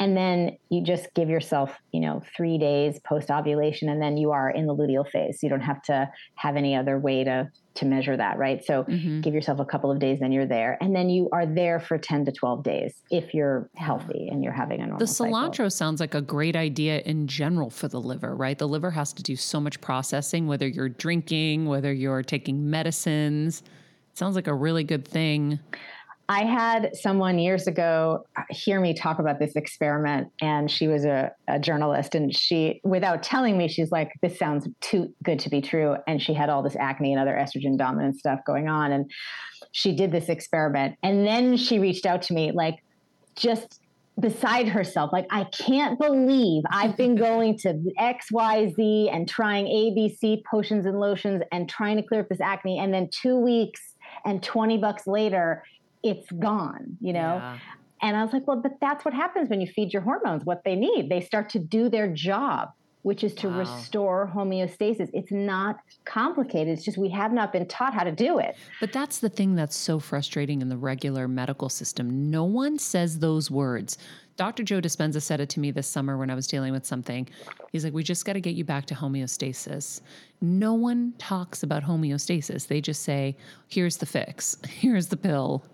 And then you just give yourself, you know, three days post ovulation, and then you are in the luteal phase. You don't have to have any other way to to measure that, right? So Mhm. give yourself a couple of days, then you're there, and then you are there for ten to twelve days if you're healthy and you're having a normal. The cycle. cilantro sounds like a great idea in general for the liver, right? The liver has to do so much processing, whether you're drinking, whether you're taking medicines. Sounds like a really good thing. I had someone years ago uh, hear me talk about this experiment, and she was a, a, journalist. And she, without telling me, she's like, This sounds too good to be true. And she had all this acne and other estrogen dominant stuff going on. And she did this experiment. And then she reached out to me, like, just beside herself, like, I can't believe I've been going to XYZ and trying ABC potions and lotions and trying to clear up this acne. And then two weeks and 20 bucks later, it's gone, you know? Yeah. And I was like, well, but that's what happens when you feed your hormones what they need. They start to do their job, which is to Wow. restore homeostasis. It's not complicated. It's just we have not been taught how to do it. But that's the thing that's so frustrating in the regular medical system. No one says those words. Dr. Joe Dispenza said it to me this summer when I was dealing with something. He's like, We just got to get you back to homeostasis. No one talks about homeostasis. They just say, Here's the fix, here's the pill,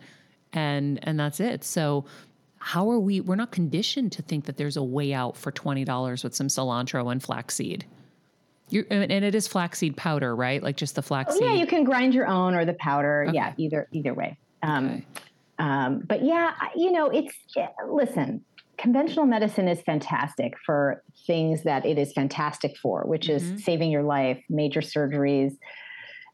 and and that's it. So how are we we're not conditioned to think that there's a way out for $20 with some cilantro and flaxseed. You're, and it is flaxseed powder, right? Like just the Oh, flaxseed. yeah, you can grind your own or the powder. Yeah, either either way. Um, okay. um, but yeah, you know, it's listen. Conventional medicine is fantastic for things that it is fantastic for, which mm-hmm. is saving your life, major surgeries,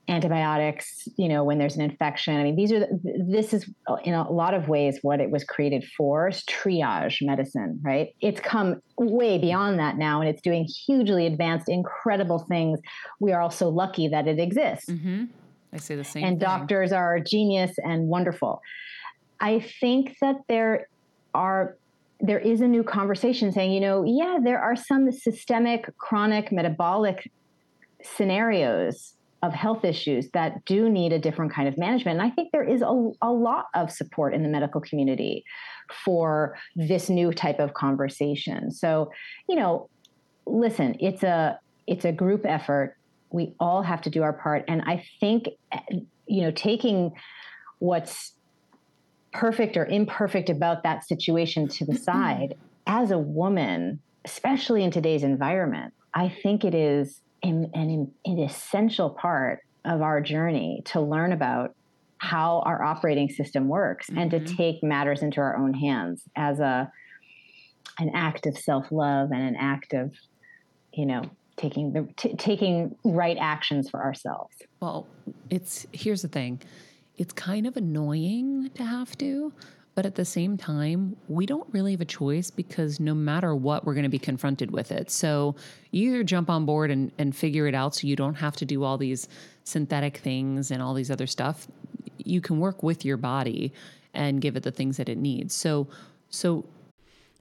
antibiotics, you know, when there's an infection. I mean, these are, the, this is in a lot of ways what it was created for is triage medicine, right? It's come way beyond that now and it's doing hugely advanced, incredible things. We are also lucky that it exists. Mm-hmm. I say the same. And thing. doctors are genius and wonderful. I think that there are there is a new conversation saying, you know, yeah, there are some systemic chronic metabolic scenarios of health issues that do need a different kind of management. And I think there is a, a lot of support in the medical community for this new type of conversation. So, you know, listen, it's a it's a group effort. We all have to do our part. And I think, eh, you know, taking what's perfect or imperfect about that situation to the mm-hmm. side as a woman, especially in today's environment, I think it is an, an, an essential part of our journey to learn about how our operating system works mm-hmm. and to mm-hmm. take matters into our own hands as a an act of self-love and an act of you know taking the t- taking right actions for ourselves well it's here's the thing it's kind of annoying to have to but at the same time, we don't really have a choice because no matter what, we're going to be confronted with it. So you either jump on board and, and figure it out so you don't have to do all these synthetic things and all these other stuff. You can work with your body and give it the things that it needs. So, so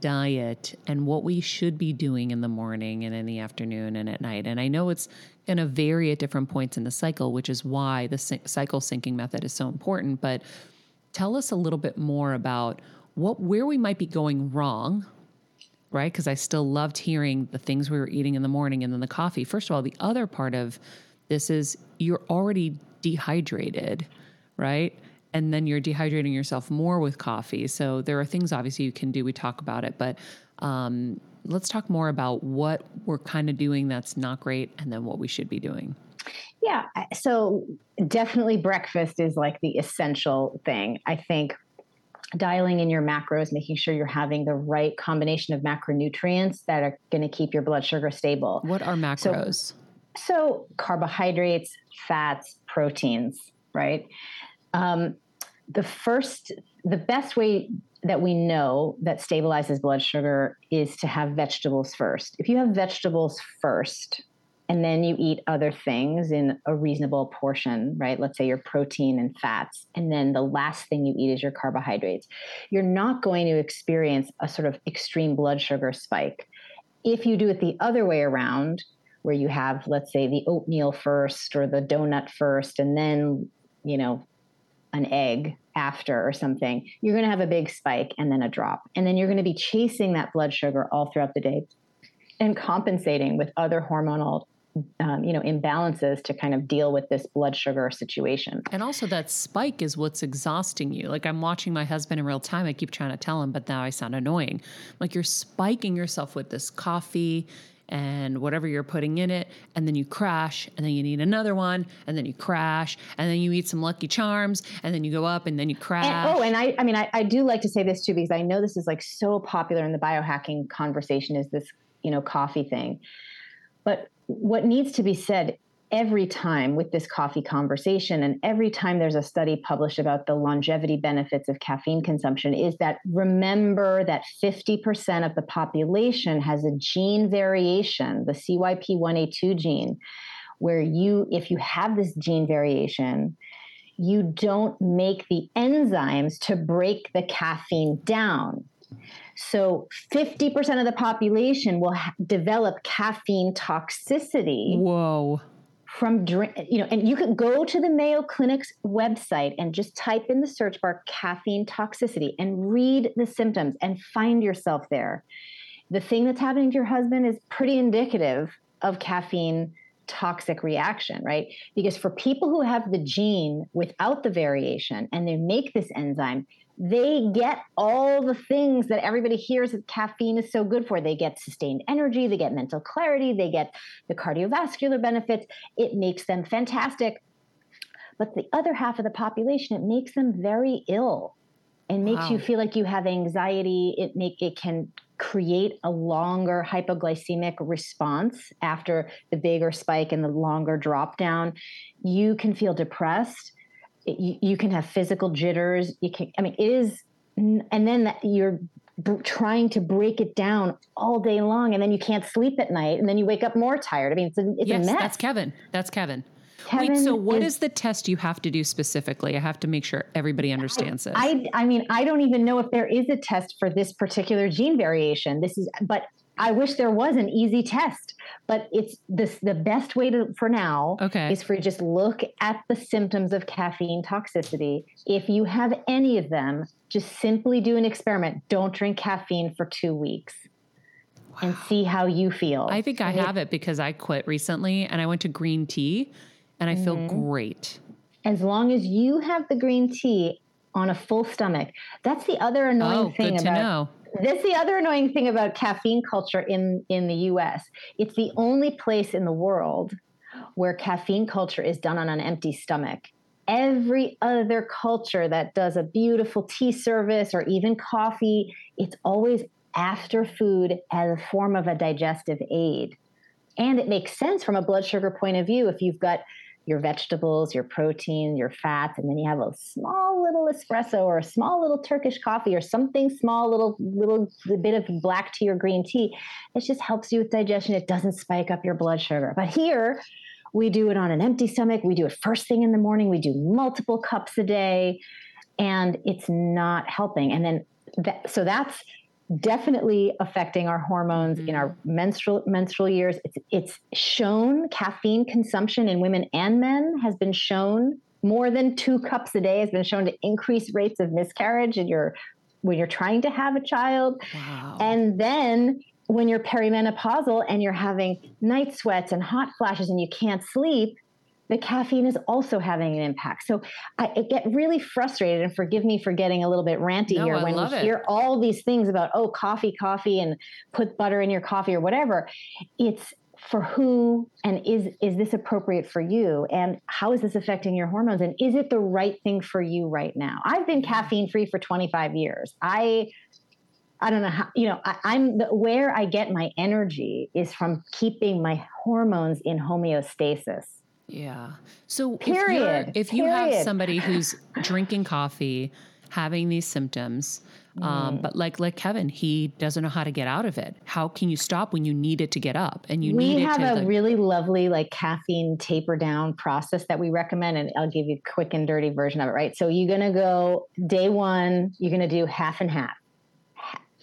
diet and what we should be doing in the morning and in the afternoon and at night. And I know it's going to vary at different points in the cycle, which is why the cycle syncing method is so important. But tell us a little bit more about what where we might be going wrong, right? Because I still loved hearing the things we were eating in the morning and then the coffee. First of all, the other part of this is you're already dehydrated, right? And then you're dehydrating yourself more with coffee. So there are things obviously you can do. We talk about it, but um, let's talk more about what we're kind of doing that's not great and then what we should be doing. Yeah. So definitely breakfast is like the essential thing. I think dialing in your macros, making sure you're having the right combination of macronutrients that are going to keep your blood sugar stable. What are macros? So, so carbohydrates, fats, proteins, right? Um, the first, the best way that we know that stabilizes blood sugar is to have vegetables first. If you have vegetables first, and then you eat other things in a reasonable portion, right? Let's say your protein and fats, and then the last thing you eat is your carbohydrates. You're not going to experience a sort of extreme blood sugar spike. If you do it the other way around, where you have, let's say, the oatmeal first or the donut first, and then, you know, an egg after or something, you're going to have a big spike and then a drop. And then you're going to be chasing that blood sugar all throughout the day and compensating with other hormonal um, you know imbalances to kind of deal with this blood sugar situation. And also that spike is what's exhausting you. Like i'm watching my husband in real time. I keep trying to tell him but now i sound annoying. Like you're spiking yourself with this coffee and whatever you're putting in it, and then you crash, and then you need another one, and then you crash, and then you eat some Lucky Charms, and then you go up, and then you crash. And, oh, and I, I mean, I, I do like to say this too because I know this is like so popular in the biohacking conversation is this, you know, coffee thing. But what needs to be said every time with this coffee conversation and every time there's a study published about the longevity benefits of caffeine consumption is that remember that 50% of the population has a gene variation, the CYP1A2 gene, where you, if you have this gene variation, you don't make the enzymes to break the caffeine down. So 50% of the population will ha- develop caffeine toxicity. Whoa. From drink, you know, and you can go to the Mayo Clinic's website and just type in the search bar caffeine toxicity and read the symptoms and find yourself there. The thing that's happening to your husband is pretty indicative of caffeine toxic reaction, right? Because for people who have the gene without the variation and they make this enzyme, they get all the things that everybody hears that caffeine is so good for. They get sustained energy, they get mental clarity, they get the cardiovascular benefits. It makes them fantastic. But the other half of the population, it makes them very ill and makes wow. you feel like you have anxiety. It make it can create a longer hypoglycemic response after the bigger spike and the longer drop down. You can feel depressed you, you can have physical jitters. You can, I mean, it is, and then that you're trying to break it down all day long, and then you can't sleep at night, and then you wake up more tired. I mean, it's a, it's yes, a mess. That's Kevin. That's Kevin. Kevin Wait, so what is, is, the test you have to do specifically? I have to make sure everybody understands I, this. I, I mean, I don't even know if there is a test for this particular gene variation. This is, but I wish there was an easy test, but it's this the best way to for now okay. is for you just look at the symptoms of caffeine toxicity. If you have any of them, just simply do an experiment. Don't drink caffeine for 2 weeks. Wow. And see how you feel. I think I have it because I quit recently and I went to green tea and I feel mm-hmm. great. As long as you have the green tea on a full stomach. That's the other annoying oh, thing about know that's the other annoying thing about caffeine culture in in the US. It's the only place in the world where caffeine culture is done on an empty stomach. Every other culture that does a beautiful tea service or even coffee, it's always after food as a form of a digestive aid. And it makes sense from a blood sugar point of view if you've got your vegetables, your protein, your fats, and then you have a small little espresso or a small little Turkish coffee or something small, little little bit of black tea or green tea. It just helps you with digestion. It doesn't spike up your blood sugar. But here, we do it on an empty stomach. We do it first thing in the morning. We do multiple cups a day, and it's not helping. And then, that, so that's definitely affecting our hormones mm-hmm. in our mm-hmm. menstrual menstrual years. It's it's shown caffeine consumption in women and men has been shown more than two cups a day has been shown to increase rates of miscarriage in your when you're trying to have a child. Wow. And then when you're perimenopausal and you're having night sweats and hot flashes and you can't sleep, the caffeine is also having an impact. So I, I, get really frustrated, and forgive me for getting a little bit ranty no, here I when we hear all these things about oh coffee, coffee, and put butter in your coffee or whatever. It's for who and is is this appropriate for you and how is this affecting your hormones and is it the right thing for you right now i've been mm-hmm. caffeine free for 25 years i I don't know how, you know, I, am where I get my energy is from keeping my hormones in homeostasis. Yeah. So period. if, if you have somebody who's drinking coffee, having these symptoms, um, mm. but like like Kevin, he doesn't know how to get out of it. How can you stop when you need it to get up and you we need have it to? a like, really lovely like caffeine taper down process that we recommend, and I'll give you a quick and dirty version of it. Right. So you're gonna go day one. You're gonna do half and half.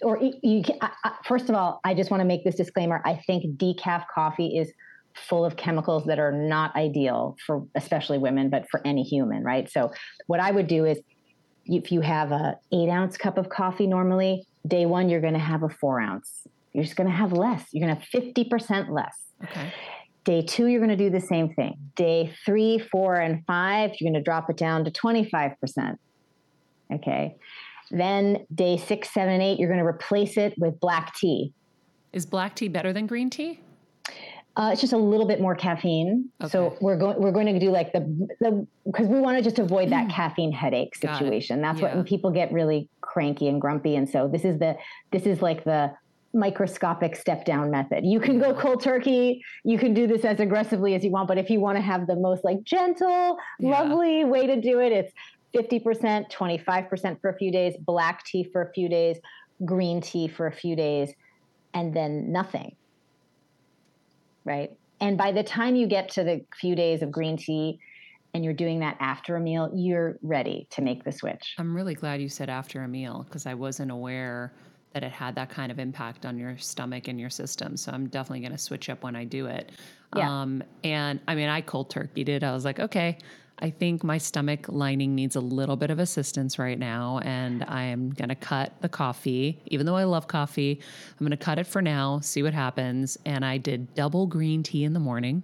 Or you, you I, I, first of all, I just want to make this disclaimer. I think decaf coffee is full of chemicals that are not ideal for especially women but for any human right? So what i would do is if you have a eight ounce cup of coffee normally day one you're going to have a four ounce. You're just going to have less. You're going to have 50% less. Okay. Day two you're going to do the same thing. Day three four and five you're going to drop it down to 25% okay? Then day six seven eight you're going to replace it with black tea. Is black tea better than green tea uh, it's just a little bit more caffeine. Okay. So we're going we're going to do like the the because we want to just avoid that mm. caffeine headache situation. That's yeah. what when people get really cranky and grumpy. And so this is the this is like the microscopic step down method. You can go cold turkey, you can do this as aggressively as you want, but if you want to have the most like gentle, yeah. lovely way to do it, it's 50%, 25% for a few days, black tea for a few days, green tea for a few days, and then nothing. Right? And by the time you get to the few days of green tea, and you're doing that after a meal, you're ready to make the switch. I'm really glad you said after a meal because I wasn't aware that it had that kind of impact on your stomach and your system. So I'm definitely going to switch up when I do it. Yeah. Um, and I mean, I cold turkeyed it. I was like, okay, I think my stomach lining needs a little bit of assistance right now. And I am going to cut the coffee, even though I love coffee. I'm going to cut it for now, see what happens. And I did double green tea in the morning.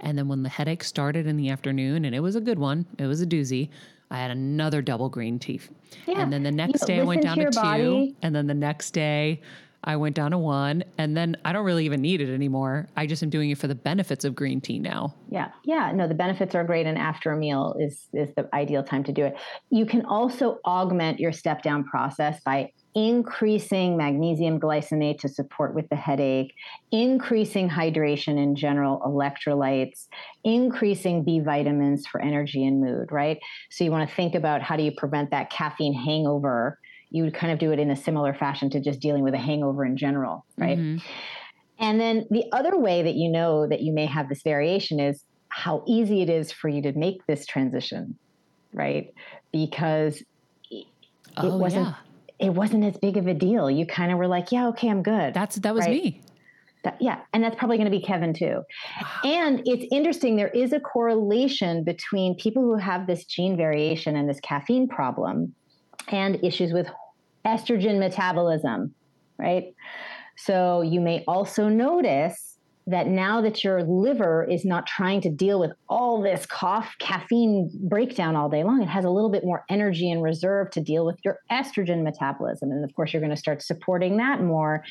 And then when the headache started in the afternoon, and it was a good one, it was a doozy. I had another double green tea. Yeah. And then the next you day I went down to, to two. And then the next day I went down to one. And then I don't really even need it anymore. I just am doing it for the benefits of green tea now. Yeah. Yeah. No, the benefits are great. And after a meal is is the ideal time to do it. You can also augment your step down process by increasing magnesium glycinate to support with the headache, increasing hydration in general, electrolytes, increasing B vitamins for energy and mood, right? So you want to think about how do you prevent that caffeine hangover? You would kind of do it in a similar fashion to just dealing with a hangover in general, right? Mm-hmm. And then the other way that you know that you may have this variation is how easy it is for you to make this transition, right? Because it oh, wasn't yeah it wasn't as big of a deal. You kind of were like, yeah, okay, I'm good. That's that was right? me. That, yeah, and that's probably going to be Kevin too. And it's interesting. There is a correlation between people who have this gene variation and this caffeine problem, and issues with estrogen metabolism, right? So you may also notice that now that your liver is not trying to deal with all this cough caffeine breakdown all day long it has a little bit more energy and reserve to deal with your estrogen metabolism and of course you're going to start supporting that more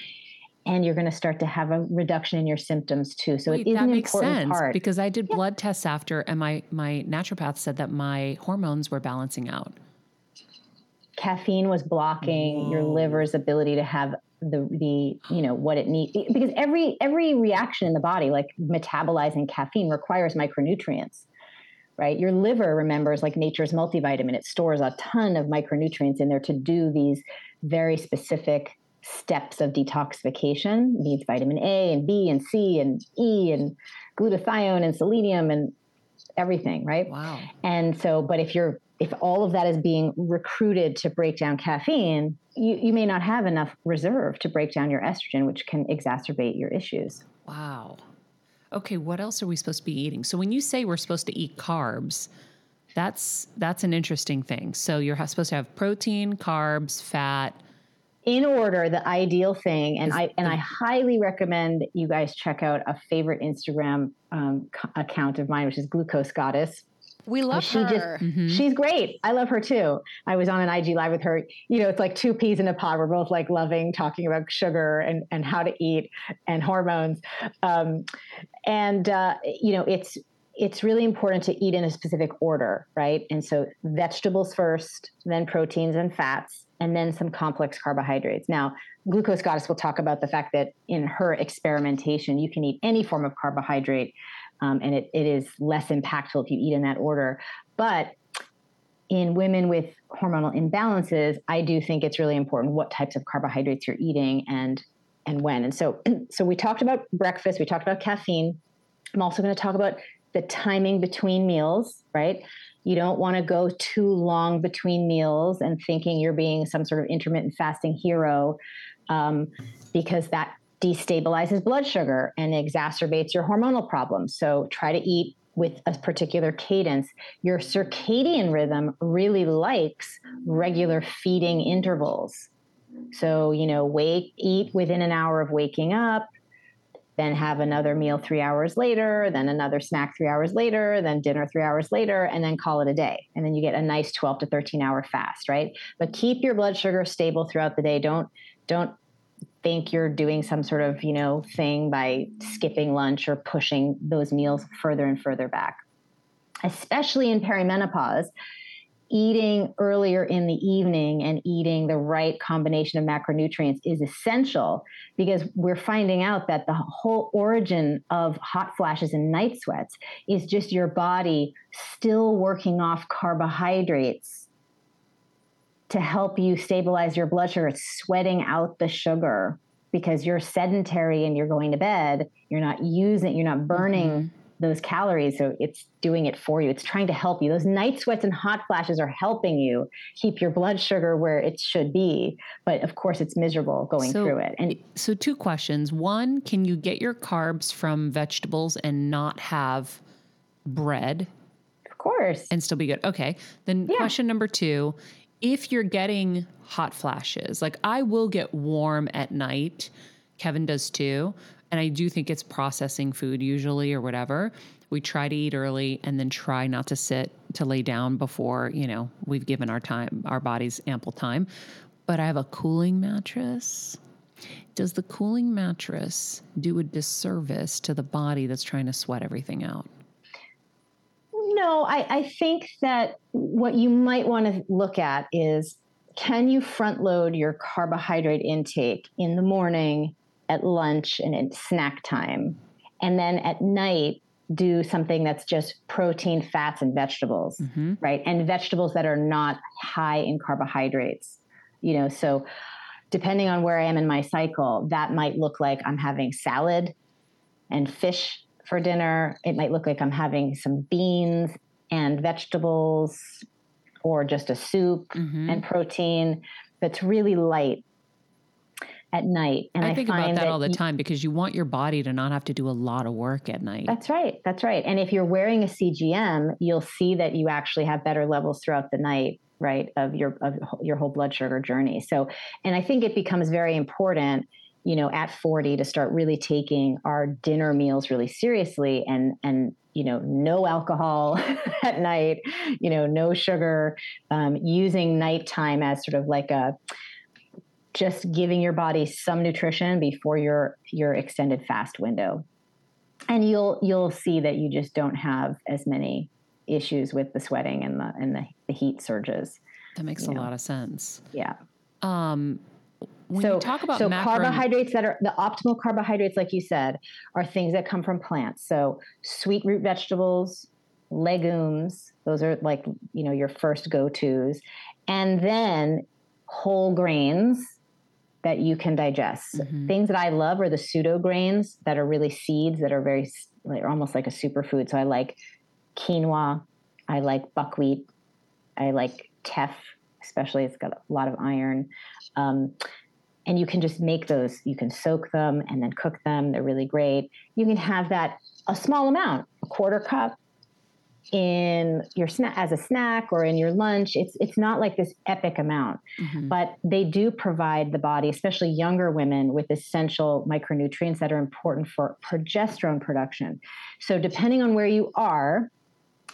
and you're going to start to have a reduction in your symptoms too so Wait, it is an important sense, part because i did yeah. blood tests after and my my naturopath said that my hormones were balancing out caffeine was blocking your liver's ability to have the the you know what it needs because every every reaction in the body like metabolizing caffeine requires micronutrients right? Your liver remembers like nature's multivitamin. It stores a ton of micronutrients in there to do these very specific steps of detoxification. It needs vitamin a and b and c and e and glutathione and selenium and everything right? Wow. And so but if you're if all of that is being recruited to break down caffeine, you, you may not have enough reserve to break down your estrogen, which can exacerbate your issues. Wow. Okay, what else are we supposed to be eating? So when you say we're supposed to eat carbs, that's that's an interesting thing. So you're supposed to have protein, carbs, fat. In order, the ideal thing, and I and I highly recommend you guys check out a favorite Instagram um, account of mine, which is Glucose Goddess we love she her. Just, mm-hmm. She's great. I love her too. I was on an IG live with her. You know, it's like two peas in a pod. We're both like loving talking about sugar and, and how to eat and hormones. Um, and, uh, you know, it's, it's really important to eat in a specific order, right? And so vegetables first, then proteins and fats, and then some complex carbohydrates. Now, Glucose Goddess will talk about the fact that in her experimentation, you can eat any form of carbohydrate um, and it, it is less impactful if you eat in that order. But in women with hormonal imbalances, I do think it's really important what types of carbohydrates you're eating and and when. And so so we talked about breakfast, we talked about caffeine. I'm also going to talk about the timing between meals, right? You don't want to go too long between meals and thinking you're being some sort of intermittent fasting hero um, because that destabilizes blood sugar and exacerbates your hormonal problems. So try to eat with a particular cadence. Your circadian rhythm really likes regular feeding intervals. So, you know, wake, eat within an hour of waking up, then have another meal three hours later, then another snack three hours later, then dinner three hours later, and then call it a day. And then you get a nice 12 to 13 hour fast, right? But keep your blood sugar stable throughout the day. Don't don't think you're doing some sort of you know thing by skipping lunch or pushing those meals further and further back. Especially in perimenopause eating earlier in the evening and eating the right combination of macronutrients is essential because we're finding out that the whole origin of hot flashes and night sweats is just your body still working off carbohydrates to help you stabilize your blood sugar. It's sweating out the sugar because you're sedentary and you're going to bed. You're not using, you're not burning. Mm-hmm those calories. So it's doing it for you. It's trying to help you. Those night sweats and hot flashes are helping you keep your blood sugar where it should be. But of course, it's miserable going so, through it. And so, two questions. One, can you get your carbs from vegetables and not have bread? Of course. And still be good. Okay. Then, yeah. question number two if you're getting hot flashes, like I will get warm at night. Kevin does too. And I do think it's processing food usually or whatever. We try to eat early and then try not to sit to lay down before, you know, we've given our time, our bodies ample time. But I have a cooling mattress. Does the cooling mattress do a disservice to the body that's trying to sweat everything out? No, I, I think that what you might want to look at is can you front load your carbohydrate intake in the morning at lunch and at snack time. And then at night, do something that's just protein, fats, and vegetables, mm-hmm. right? And vegetables that are not high in carbohydrates. You know, so depending on where I am in my cycle, that might look like I'm having salad and fish for dinner. It might look like I'm having some beans and vegetables or just a soup mm-hmm. and protein that's really light at night. And I, I think about that, that, all the time because you want your body to not have to do a lot of work at night. That's right. That's right. And if you're wearing a CGM, you'll see that you actually have better levels throughout the night, right, of your of your whole blood sugar journey. So, and I think it becomes very important you know at 40 to start really taking our dinner meals really seriously and and you know no alcohol at night you know no sugar um, using nighttime as sort of like a just giving your body some nutrition before your your extended fast window. And you'll you'll see that you just don't have as many issues with the sweating and the and the, the heat surges that makes a know. lot of sense. Yeah. Um when so, you talk about so carbohydrates that are the optimal carbohydrates like you said are things that come from plants so sweet root vegetables legumes those are like you know your first go-to's and then whole grains that you can digest. Mm-hmm. Things that I love are the pseudo grains that are really seeds that are very like almost like a superfood. So I like quinoa, I like buckwheat, I like teff, especially it's got a lot of iron. Um, and you can just make those. You can soak them and then cook them. They're really great. You can have that a small amount, a quarter cup, in your snack as a snack or in your lunch it's it's not like this epic amount mm-hmm. but they do provide the body especially younger women with essential micronutrients that are important for progesterone production so depending on where you are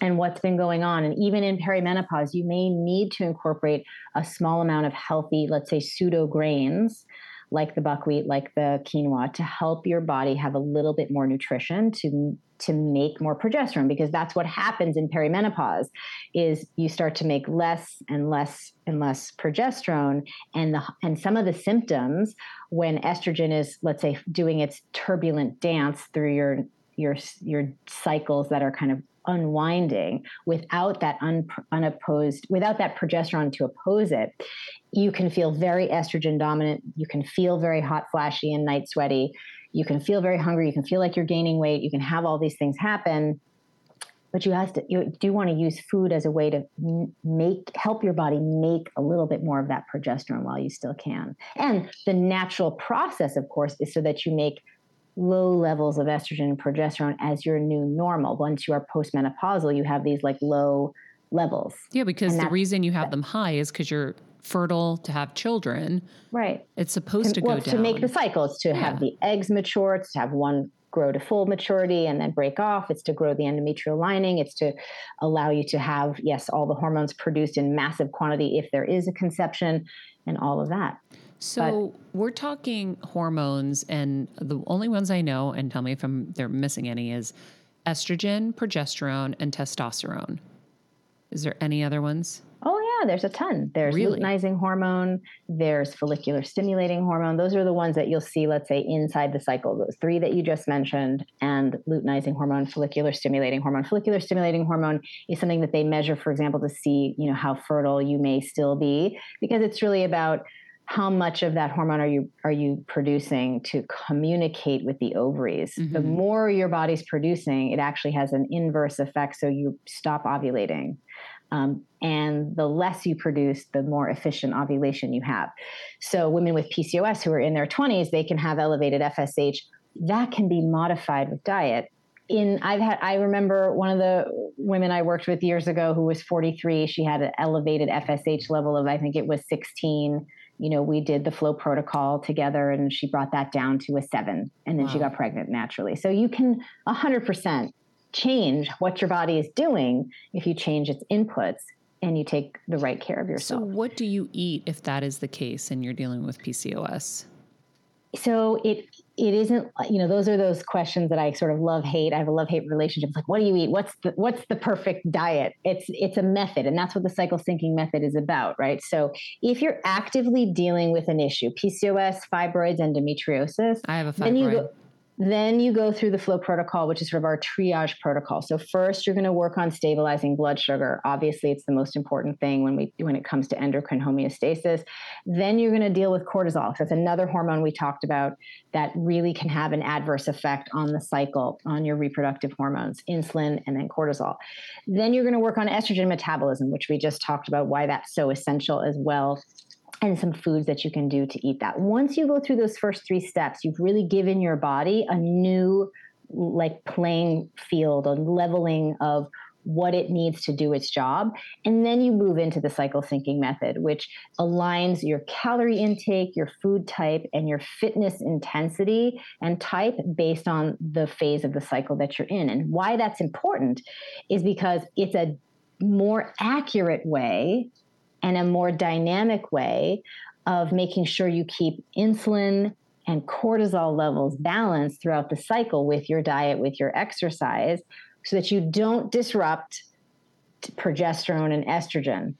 and what's been going on. And even in perimenopause you may need to incorporate a small amount of healthy let's say pseudo grains like the buckwheat, like the quinoa, to help your body have a little bit more nutrition to to make more progesterone because that's what happens in perimenopause is you start to make less and less and less progesterone. And the and some of the symptoms when estrogen is let's say doing its turbulent dance through your your your cycles that are kind of unwinding without that un, unopposed without that progesterone to oppose it you can feel very estrogen dominant. You can feel very hot flashy and night sweaty. You can feel very hungry. You can feel like you're gaining weight. You can have all these things happen. But you have to you do want to use food as a way to make help your body make a little bit more of that progesterone while you still can. And the natural process of course is so that you make low levels of estrogen and progesterone as your new normal. Once you are postmenopausal, you have these like low levels. Yeah, because the reason you have them high is because you're fertile to have children. Right. It's supposed to, to well, go down. To make the cycle, it's to yeah. have the eggs mature, it's to have one grow to full maturity and then break off. It's to grow the endometrial lining. It's to allow you to have, yes, all the hormones produced in massive quantity if there is a conception and all of that. So but, we're talking hormones, and the only ones I know, and tell me if I'm they're missing any, is estrogen, progesterone, and testosterone. Is there any other ones? Oh yeah, there's a ton. There's Really? luteinizing hormone, there's follicular stimulating hormone. Those are the ones that you'll see, let's say, inside the cycle. Those three that you just mentioned, and luteinizing hormone, follicular stimulating hormone. Follicular stimulating hormone is something that they measure, for example, to see, you know, how fertile you may still be, because it's really about how much of that hormone are you are you producing to communicate with the ovaries? The Mhm. more your body's producing it actually has an inverse effect so you stop ovulating. Um, and the less you produce the more efficient ovulation you have. So women with pcos who are in their 20s they can have elevated fsh that can be modified with diet. In I've had I remember one of the women I worked with years ago who was 43 she had an elevated FSH level of I think it was 16 you know we did the FLO protocol together and she brought that down to a 7 and then she got pregnant naturally so you can 100% change what your body is doing if you change its inputs and you take the right care of yourself. So, what do you eat if that is the case and you're dealing with PCOS? so it it isn't uh, you know those are those questions that i sort of love hate. I have a love hate relationship. It's like what do you eat? What's the what's the perfect diet? It's it's a method and that's what the cycle syncing method is about right? So if you're actively dealing with an issue pcos fibroids endometriosis I have a then you fibroid. Then you go through the FLO protocol, which is sort of our triage protocol. So first, you're going to work on stabilizing blood sugar. Obviously, it's the most important thing when we when it comes to endocrine homeostasis. Then you're going to deal with cortisol. That's another hormone we talked about that really can have an adverse effect on the cycle, on your reproductive hormones, insulin, and then cortisol. Then you're going to work on estrogen metabolism, which we just talked about why that's so essential as well and some foods that you can do to eat that. Once you go through those first three steps, you've really given your body a new like playing field, a leveling of what it needs to do its job. And then you move into the cycle syncing method, which aligns your calorie intake, your food type, and your fitness intensity and type based on the phase of the cycle that you're in. And why that's important is because it's a more accurate way and a more dynamic way of making sure you keep insulin and cortisol levels balanced throughout the cycle with your diet, with your exercise, so that you don't disrupt progesterone and estrogen,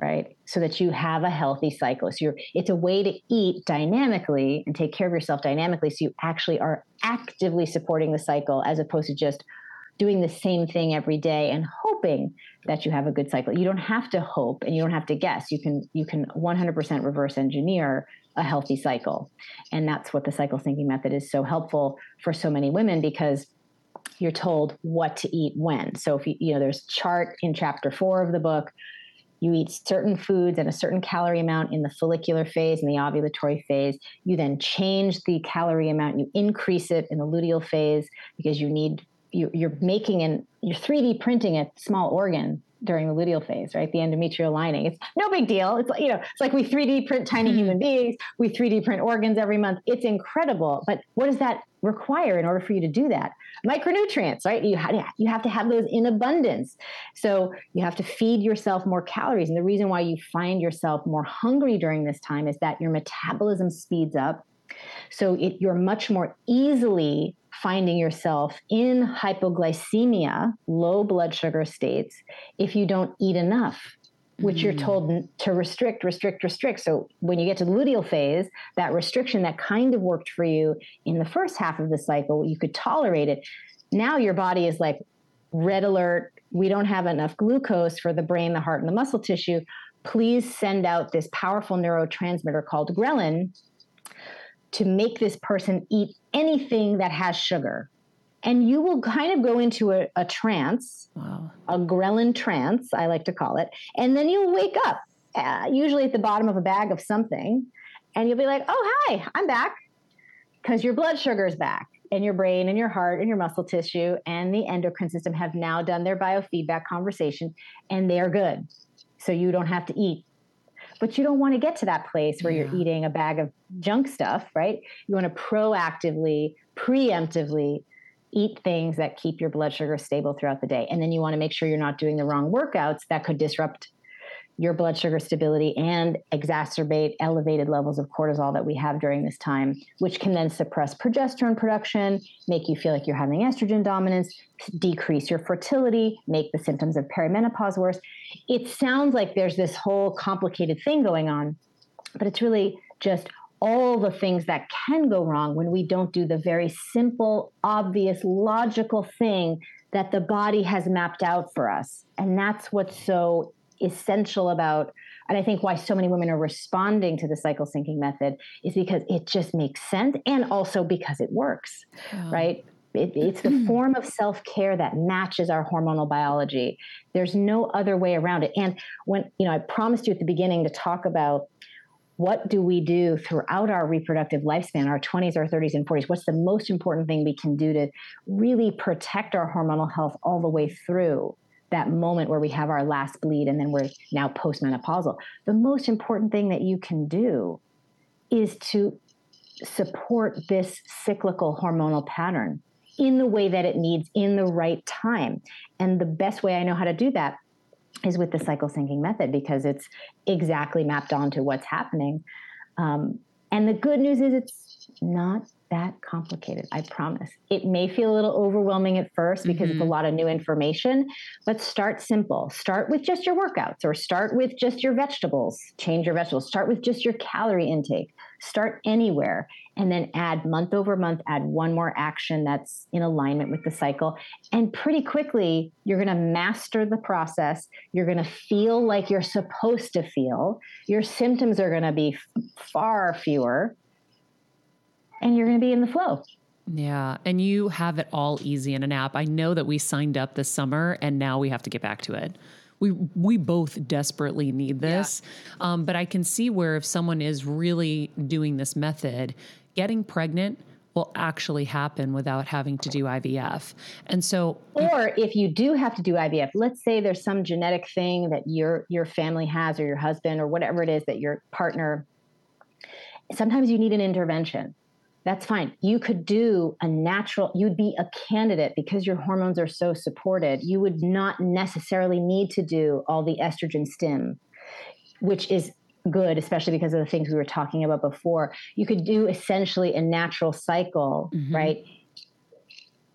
right? So that you have a healthy cycle. So it's a way to eat dynamically and take care of yourself dynamically. So you actually are actively supporting the cycle as opposed to just doing the same thing every day and hoping that you have a good cycle. You don't have to hope and you don't have to guess. You can you can 100% reverse engineer a healthy cycle. And that's what the cycle syncing method is so helpful for so many women because you're told what to eat when. So if you you know there's chart in chapter 4 of the book you eat certain foods and a certain calorie amount in the follicular phase and the ovulatory phase. You then change the calorie amount, you increase it in the luteal phase because you need you, you're making and you're 3D printing a small organ during the luteal phase, right? The endometrial lining. It's no big deal. It's like, you know, it's like we 3D print tiny Mhm. human beings. We 3D print organs every month. It's incredible. But what does that require in order for you to do that? Micronutrients, right? You, ha- you have to have those in abundance. So you have to feed yourself more calories. And the reason why you find yourself more hungry during this time is that your metabolism speeds up. So it, you're much more easily finding yourself in hypoglycemia, low blood sugar states, if you don't eat enough, which you're Mm. told to restrict, restrict, restrict. So when you get to the luteal phase, that restriction that kind of worked for you in the first half of the cycle, you could tolerate it. Now your body is like red alert. We don't have enough glucose for the brain, the heart, and the muscle tissue. Please send out this powerful neurotransmitter called ghrelin to make this person eat anything that has sugar. And you will kind of go into a, a trance, Wow. a ghrelin trance, I like to call it. And then you'll wake up, uh, usually at the bottom of a bag of something, and you'll be like, oh, hi, I'm back. Because your blood sugar is back, and your brain, and your heart, and your muscle tissue, and the endocrine system have now done their biofeedback conversation, and they are good. So you don't have to eat. But you don't want to get to that place where you're eating a bag of junk stuff, right? You want to proactively, preemptively eat things that keep your blood sugar stable throughout the day. And then you want to make sure you're not doing the wrong workouts that could disrupt your blood sugar stability and exacerbate elevated levels of cortisol that we have during this time, which can then suppress progesterone production, make you feel like you're having estrogen dominance, decrease your fertility, make the symptoms of perimenopause worse. It sounds like there's this whole complicated thing going on, but it's really just all the things that can go wrong when we don't do the very simple, obvious, logical thing that the body has mapped out for us. And that's what's so essential about and I think why so many women are responding to the cycle syncing method is because it just makes sense and also because it works, yeah. right? It, it's the form of self care that matches our hormonal biology. There's no other way around it. And when, you know, I promised you at the beginning to talk about what do we do throughout our reproductive lifespan, our 20s, our 30s, and 40s? What's the most important thing we can do to really protect our hormonal health all the way through that moment where we have our last bleed and then we're now postmenopausal? The most important thing that you can do is to support this cyclical hormonal pattern in the way that it needs in the right time. And the best way I know how to do that is with the cycle syncing method because it's exactly mapped onto what's happening. Um, and the good news is it's not that complicated, I promise. It may feel a little overwhelming at first because mm-hmm. it's a mm-hmm. lot of new information, but start simple. Start with just your workouts or start with just your vegetables. Change your vegetables. Start with just your calorie intake. Start anywhere and then add month over month, add one more action that's in alignment with the cycle. And pretty quickly, you're going to master the process. You're going to feel like you're supposed to feel. Your symptoms are going to be far fewer, and you're going to be in the flow. Yeah. And you have it all easy in an app. I know that we signed up this summer and now we have to get back to it we we both desperately need this. Yeah. Um, but I can see where if someone is really doing this method, getting pregnant will actually happen without having to do IVF. And so or if you do have to do IVF, let's say there's some genetic thing that your your family has or your husband or whatever it is that your partner sometimes you need an intervention. That's fine. You could do a natural, you'd be a candidate because your hormones are so supported. You would not necessarily need to do all the estrogen stim, which is good, especially because of the things we were talking about before. You could do essentially a natural cycle, mm-hmm. right?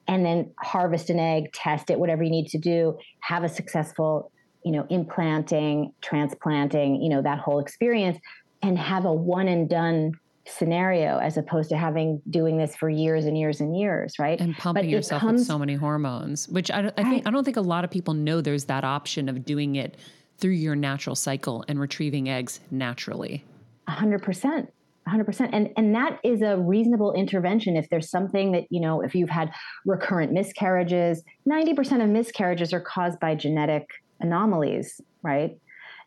And then harvest an egg, test it, whatever you need to do, have a successful, you know, implanting, transplanting, you know, that whole experience, and have a one and done scenario as opposed to having doing this for years and years and years, right? And pumping but yourself comes, with so many hormones, which I, I think I don't think a lot of people know there's that option of doing it through your natural cycle and retrieving eggs naturally. A hundred percent. 100% and and that is a reasonable intervention if there's something that you know if you've had recurrent miscarriages 90% of miscarriages are caused by genetic anomalies right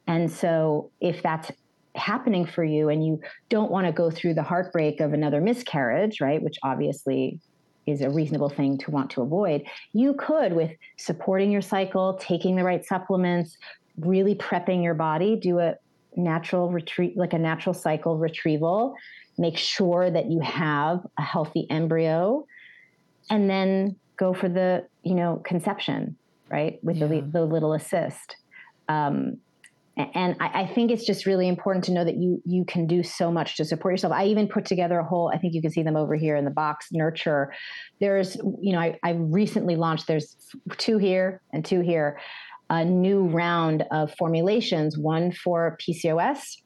and so if that's happening for you and you don't want to go through the heartbreak of another miscarriage right which obviously is a reasonable thing to want to avoid you could with supporting your cycle taking the right supplements really prepping your body, do a natural retreat, like a natural cycle retrieval, make sure that you have a healthy embryo, and then go for the, you know, conception, right? With yeah. the, the little assist. Um, and I, I, think it's just really important to know that you you can do so much to support yourself. I even put together a whole. I think you can see them over here in the box. Nurture. There's you know I, I recently launched. There's two here and two here a new round of formulations, one for PCOS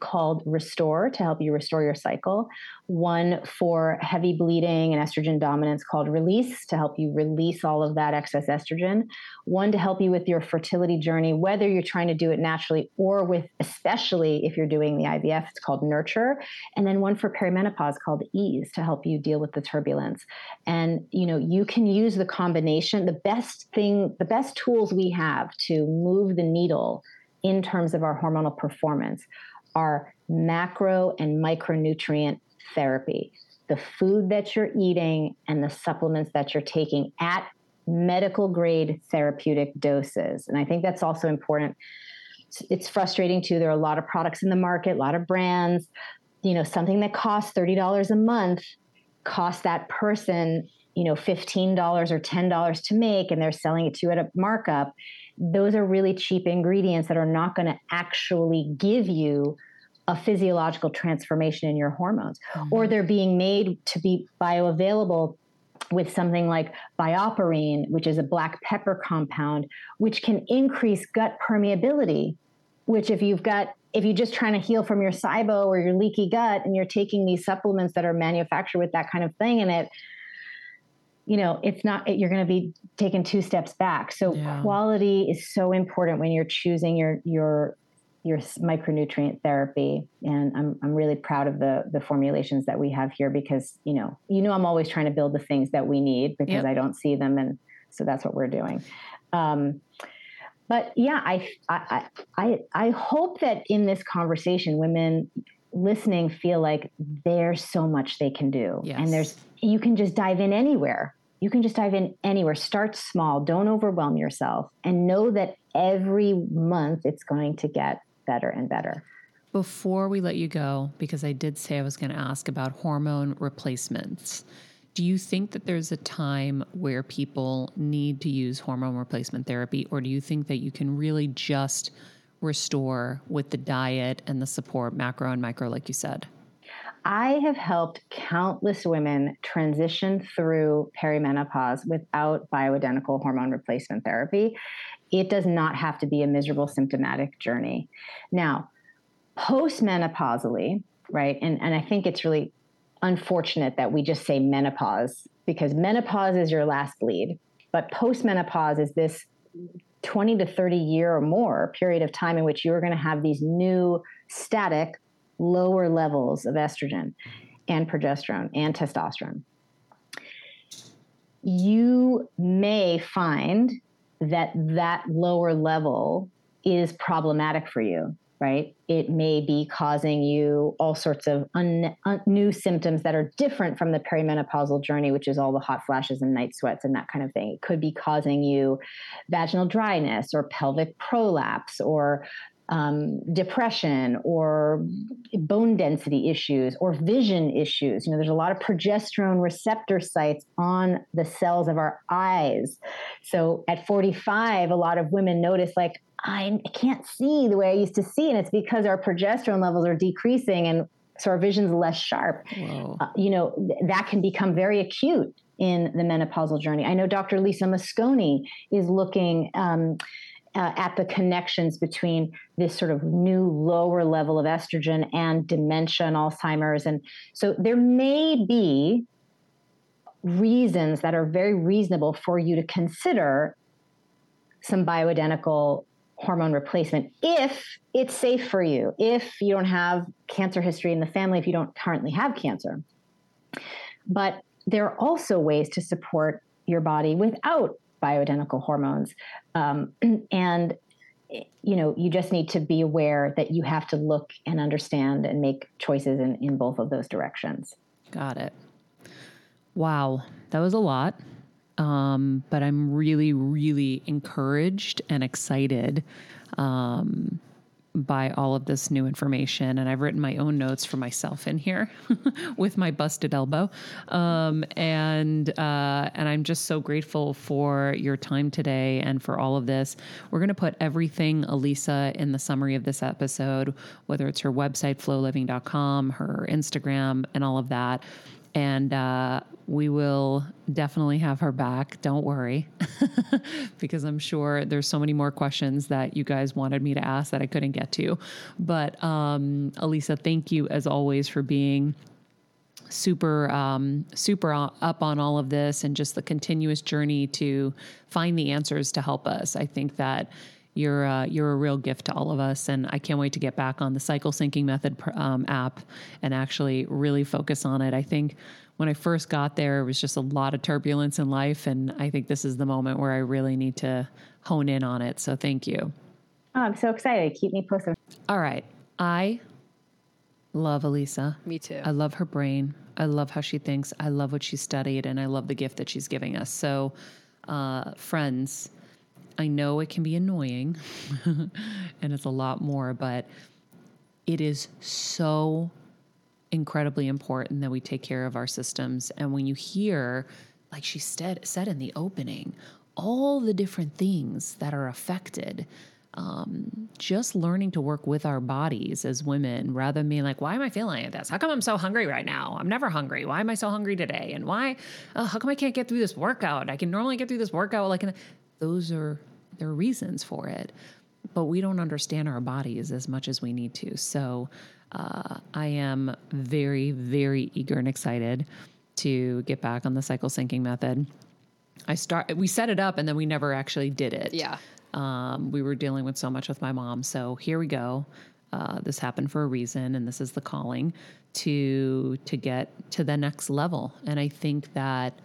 called Restore to help you restore your cycle, one for heavy bleeding and estrogen dominance called Release to help you release all of that excess estrogen, one to help you with your fertility journey, whether you're trying to do it naturally or with, especially if you're doing the IVF, it's called Nurture, and then one for perimenopause called Ease to help you deal with the turbulence. And you know, you can use the combination. The best thing, the best tools we have to move the needle in terms of our hormonal performance are macro and micronutrient therapy. The food that you're eating and the supplements that you're taking at medical grade therapeutic doses. And I think that's also important. It's frustrating too. There are a lot of products in the market, a lot of brands. You know, something that costs $30 a month costs that person you know, $15 or $10 to make and they're selling it to you at a markup, those are really cheap ingredients that are not going to actually give you a physiological transformation in your hormones. Mm-hmm. Or they're being made to be bioavailable with something like BioPerine, which is a black pepper compound, which can increase gut permeability. Which, if you've got, if you're just trying to heal from your SIBO or your leaky gut and you're taking these supplements that are manufactured with that kind of thing in it, you know, it's not, you're going to be taking two steps back. So, yeah. quality is so important when you're choosing your, your, your micronutrient therapy and I'm, I'm really proud of the the formulations that we have here because you know you know I'm always trying to build the things that we need because yep. I don't see them and so that's what we're doing um, but yeah I, I I I hope that in this conversation women listening feel like there's so much they can do yes. and there's you can just dive in anywhere you can just dive in anywhere start small don't overwhelm yourself and know that every month it's going to get better and better. Before we let you go, because I did say I was going to ask about hormone replacements, do you think that there's a time where people need to use hormone replacement therapy, or do you think that you can really just restore with the diet and the support, macro and micro, like you said? I have helped countless women transition through perimenopause without bioidentical hormone replacement therapy it does not have to be a miserable symptomatic journey. Now, postmenopausally, right? And, and I think it's really unfortunate that we just say menopause because menopause is your last bleed, but postmenopause is this 20 to 30 year or more period of time in which you're going to have these new static lower levels of estrogen and progesterone and testosterone. You may find that that lower level is problematic for you right it may be causing you all sorts of un, un, new symptoms that are different from the perimenopausal journey which is all the hot flashes and night sweats and that kind of thing it could be causing you vaginal dryness or pelvic prolapse or um, depression or bone density issues or vision issues. You know, there's a lot of progesterone receptor sites on the cells of our eyes. So at 45, a lot of women notice, like, I can't see the way I used to see. And it's because our progesterone levels are decreasing and so our vision's less sharp. Uh, you know, th- that can become very acute in the menopausal journey. I know Dr. Lisa Mosconi is looking um, uh, at the connections between this sort of new lower level of estrogen and dementia and Alzheimer's. And so there may be reasons that are very reasonable for you to consider some bioidentical hormone replacement if it's safe for you, if you don't have cancer history in the family, if you don't currently have cancer. But there are also ways to support your body without bioidentical hormones. Um, and you know, you just need to be aware that you have to look and understand and make choices in, in both of those directions. Got it. Wow, that was a lot. Um, but I'm really, really encouraged and excited um, by all of this new information. And I've written my own notes for myself in here with my busted elbow. Um, and uh, and I'm just so grateful for your time today and for all of this. We're going to put everything Alisa in the summary of this episode, whether it's her website, floliving.com, her Instagram, and all of that and uh, we will definitely have her back. Don't worry, because I'm sure there's so many more questions that you guys wanted me to ask that I couldn't get to. But um, Alisa, thank you as always for being super um, super up on all of this and just the continuous journey to find the answers to help us. I think that you're uh, you're a real gift to all of us, and I can't wait to get back on the cycle syncing method um, app and actually really focus on it. I think when I first got there, it was just a lot of turbulence in life, and I think this is the moment where I really need to hone in on it. So thank you. Oh, I'm so excited. Keep me posted. All right, I love Alisa. Me too. I love her brain. I love how she thinks. I love what she studied, and I love the gift that she's giving us. So, uh, friends I know it can be annoying and it's a lot more, but it is so incredibly important that we take care of our systems. And when you hear like she said, said in the opening, all the different things that are affected. Um, just learning to work with our bodies as women rather than being like, why am I feeling like this? How come I'm so hungry right now? I'm never hungry. Why am I so hungry today? And why, oh, how come I can't get through this workout? I can normally get through this workout. Like, those are, there are reasons for it, but we don't understand our bodies as much as we need to. So, uh, I am very, very eager and excited to get back on the cycle syncing method. I start we set it up and then we never actually did it. Yeah. Um, we were dealing with so much with my mom. So here we go. Uh, this happened for a reason, and this is the calling to to get to the next level. And I think that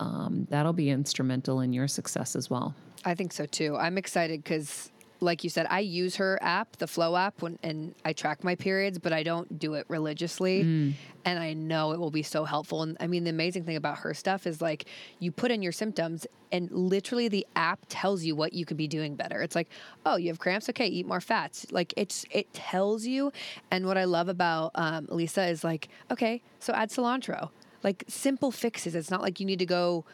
um, that'll be instrumental in your success as well. I think so too. I'm excited because like you said, I use her app, the FLO app, when, and I track my periods, but I don't do it religiously. Mm. And I know it will be so helpful. And I mean, the amazing thing about her stuff is like you put in your symptoms, and literally the app tells you what you could be doing better. It's like, oh, you have cramps, okay, eat more fats. Like it's it tells you. And what I love about um, Lisa is like, okay, so add cilantro. Like simple fixes. It's not like you need to go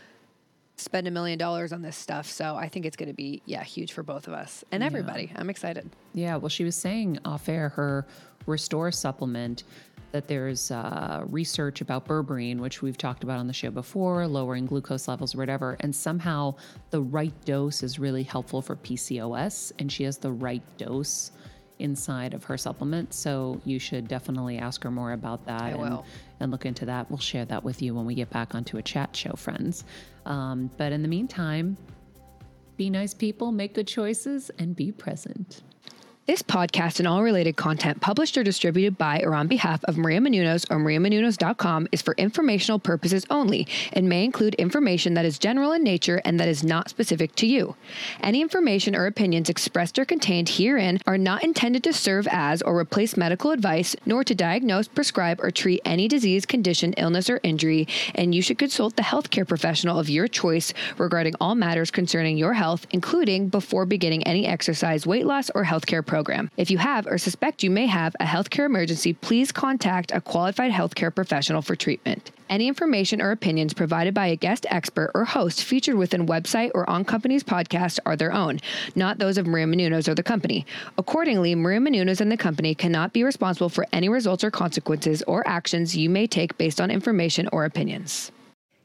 spend a million dollars on this stuff. So I think it's going to be, yeah, huge for both of us and everybody. Yeah. I'm excited. Yeah. Well, she was saying off air her Restore supplement that there's uh, research about berberine, which we've talked about on the show before, lowering glucose levels or whatever. And somehow the right dose is really helpful for PCOS, and she has the right dose inside of her supplement. So you should definitely ask her more about that. I will. And look into that. We'll share that with you when we get back onto a chat show, friends. Um, but in the meantime, be nice people, make good choices, and be present. This podcast and all related content published or distributed by or on behalf of Maria Menounos or mariamenounos.com is for informational purposes only and may include information that is general in nature and that is not specific to you. Any information or opinions expressed or contained herein are not intended to serve as or replace medical advice, nor to diagnose, prescribe, or treat any disease, condition, illness, or injury, and you should consult the healthcare professional of your choice regarding all matters concerning your health, including before beginning any exercise, weight loss, or healthcare program. If you have or suspect you may have a healthcare emergency, please contact a qualified healthcare professional for treatment. Any information or opinions provided by a guest expert or host featured within website or on company's podcast are their own, not those of Maria Menounos or the company. Accordingly, Maria Menounos and the company cannot be responsible for any results or consequences or actions you may take based on information or opinions.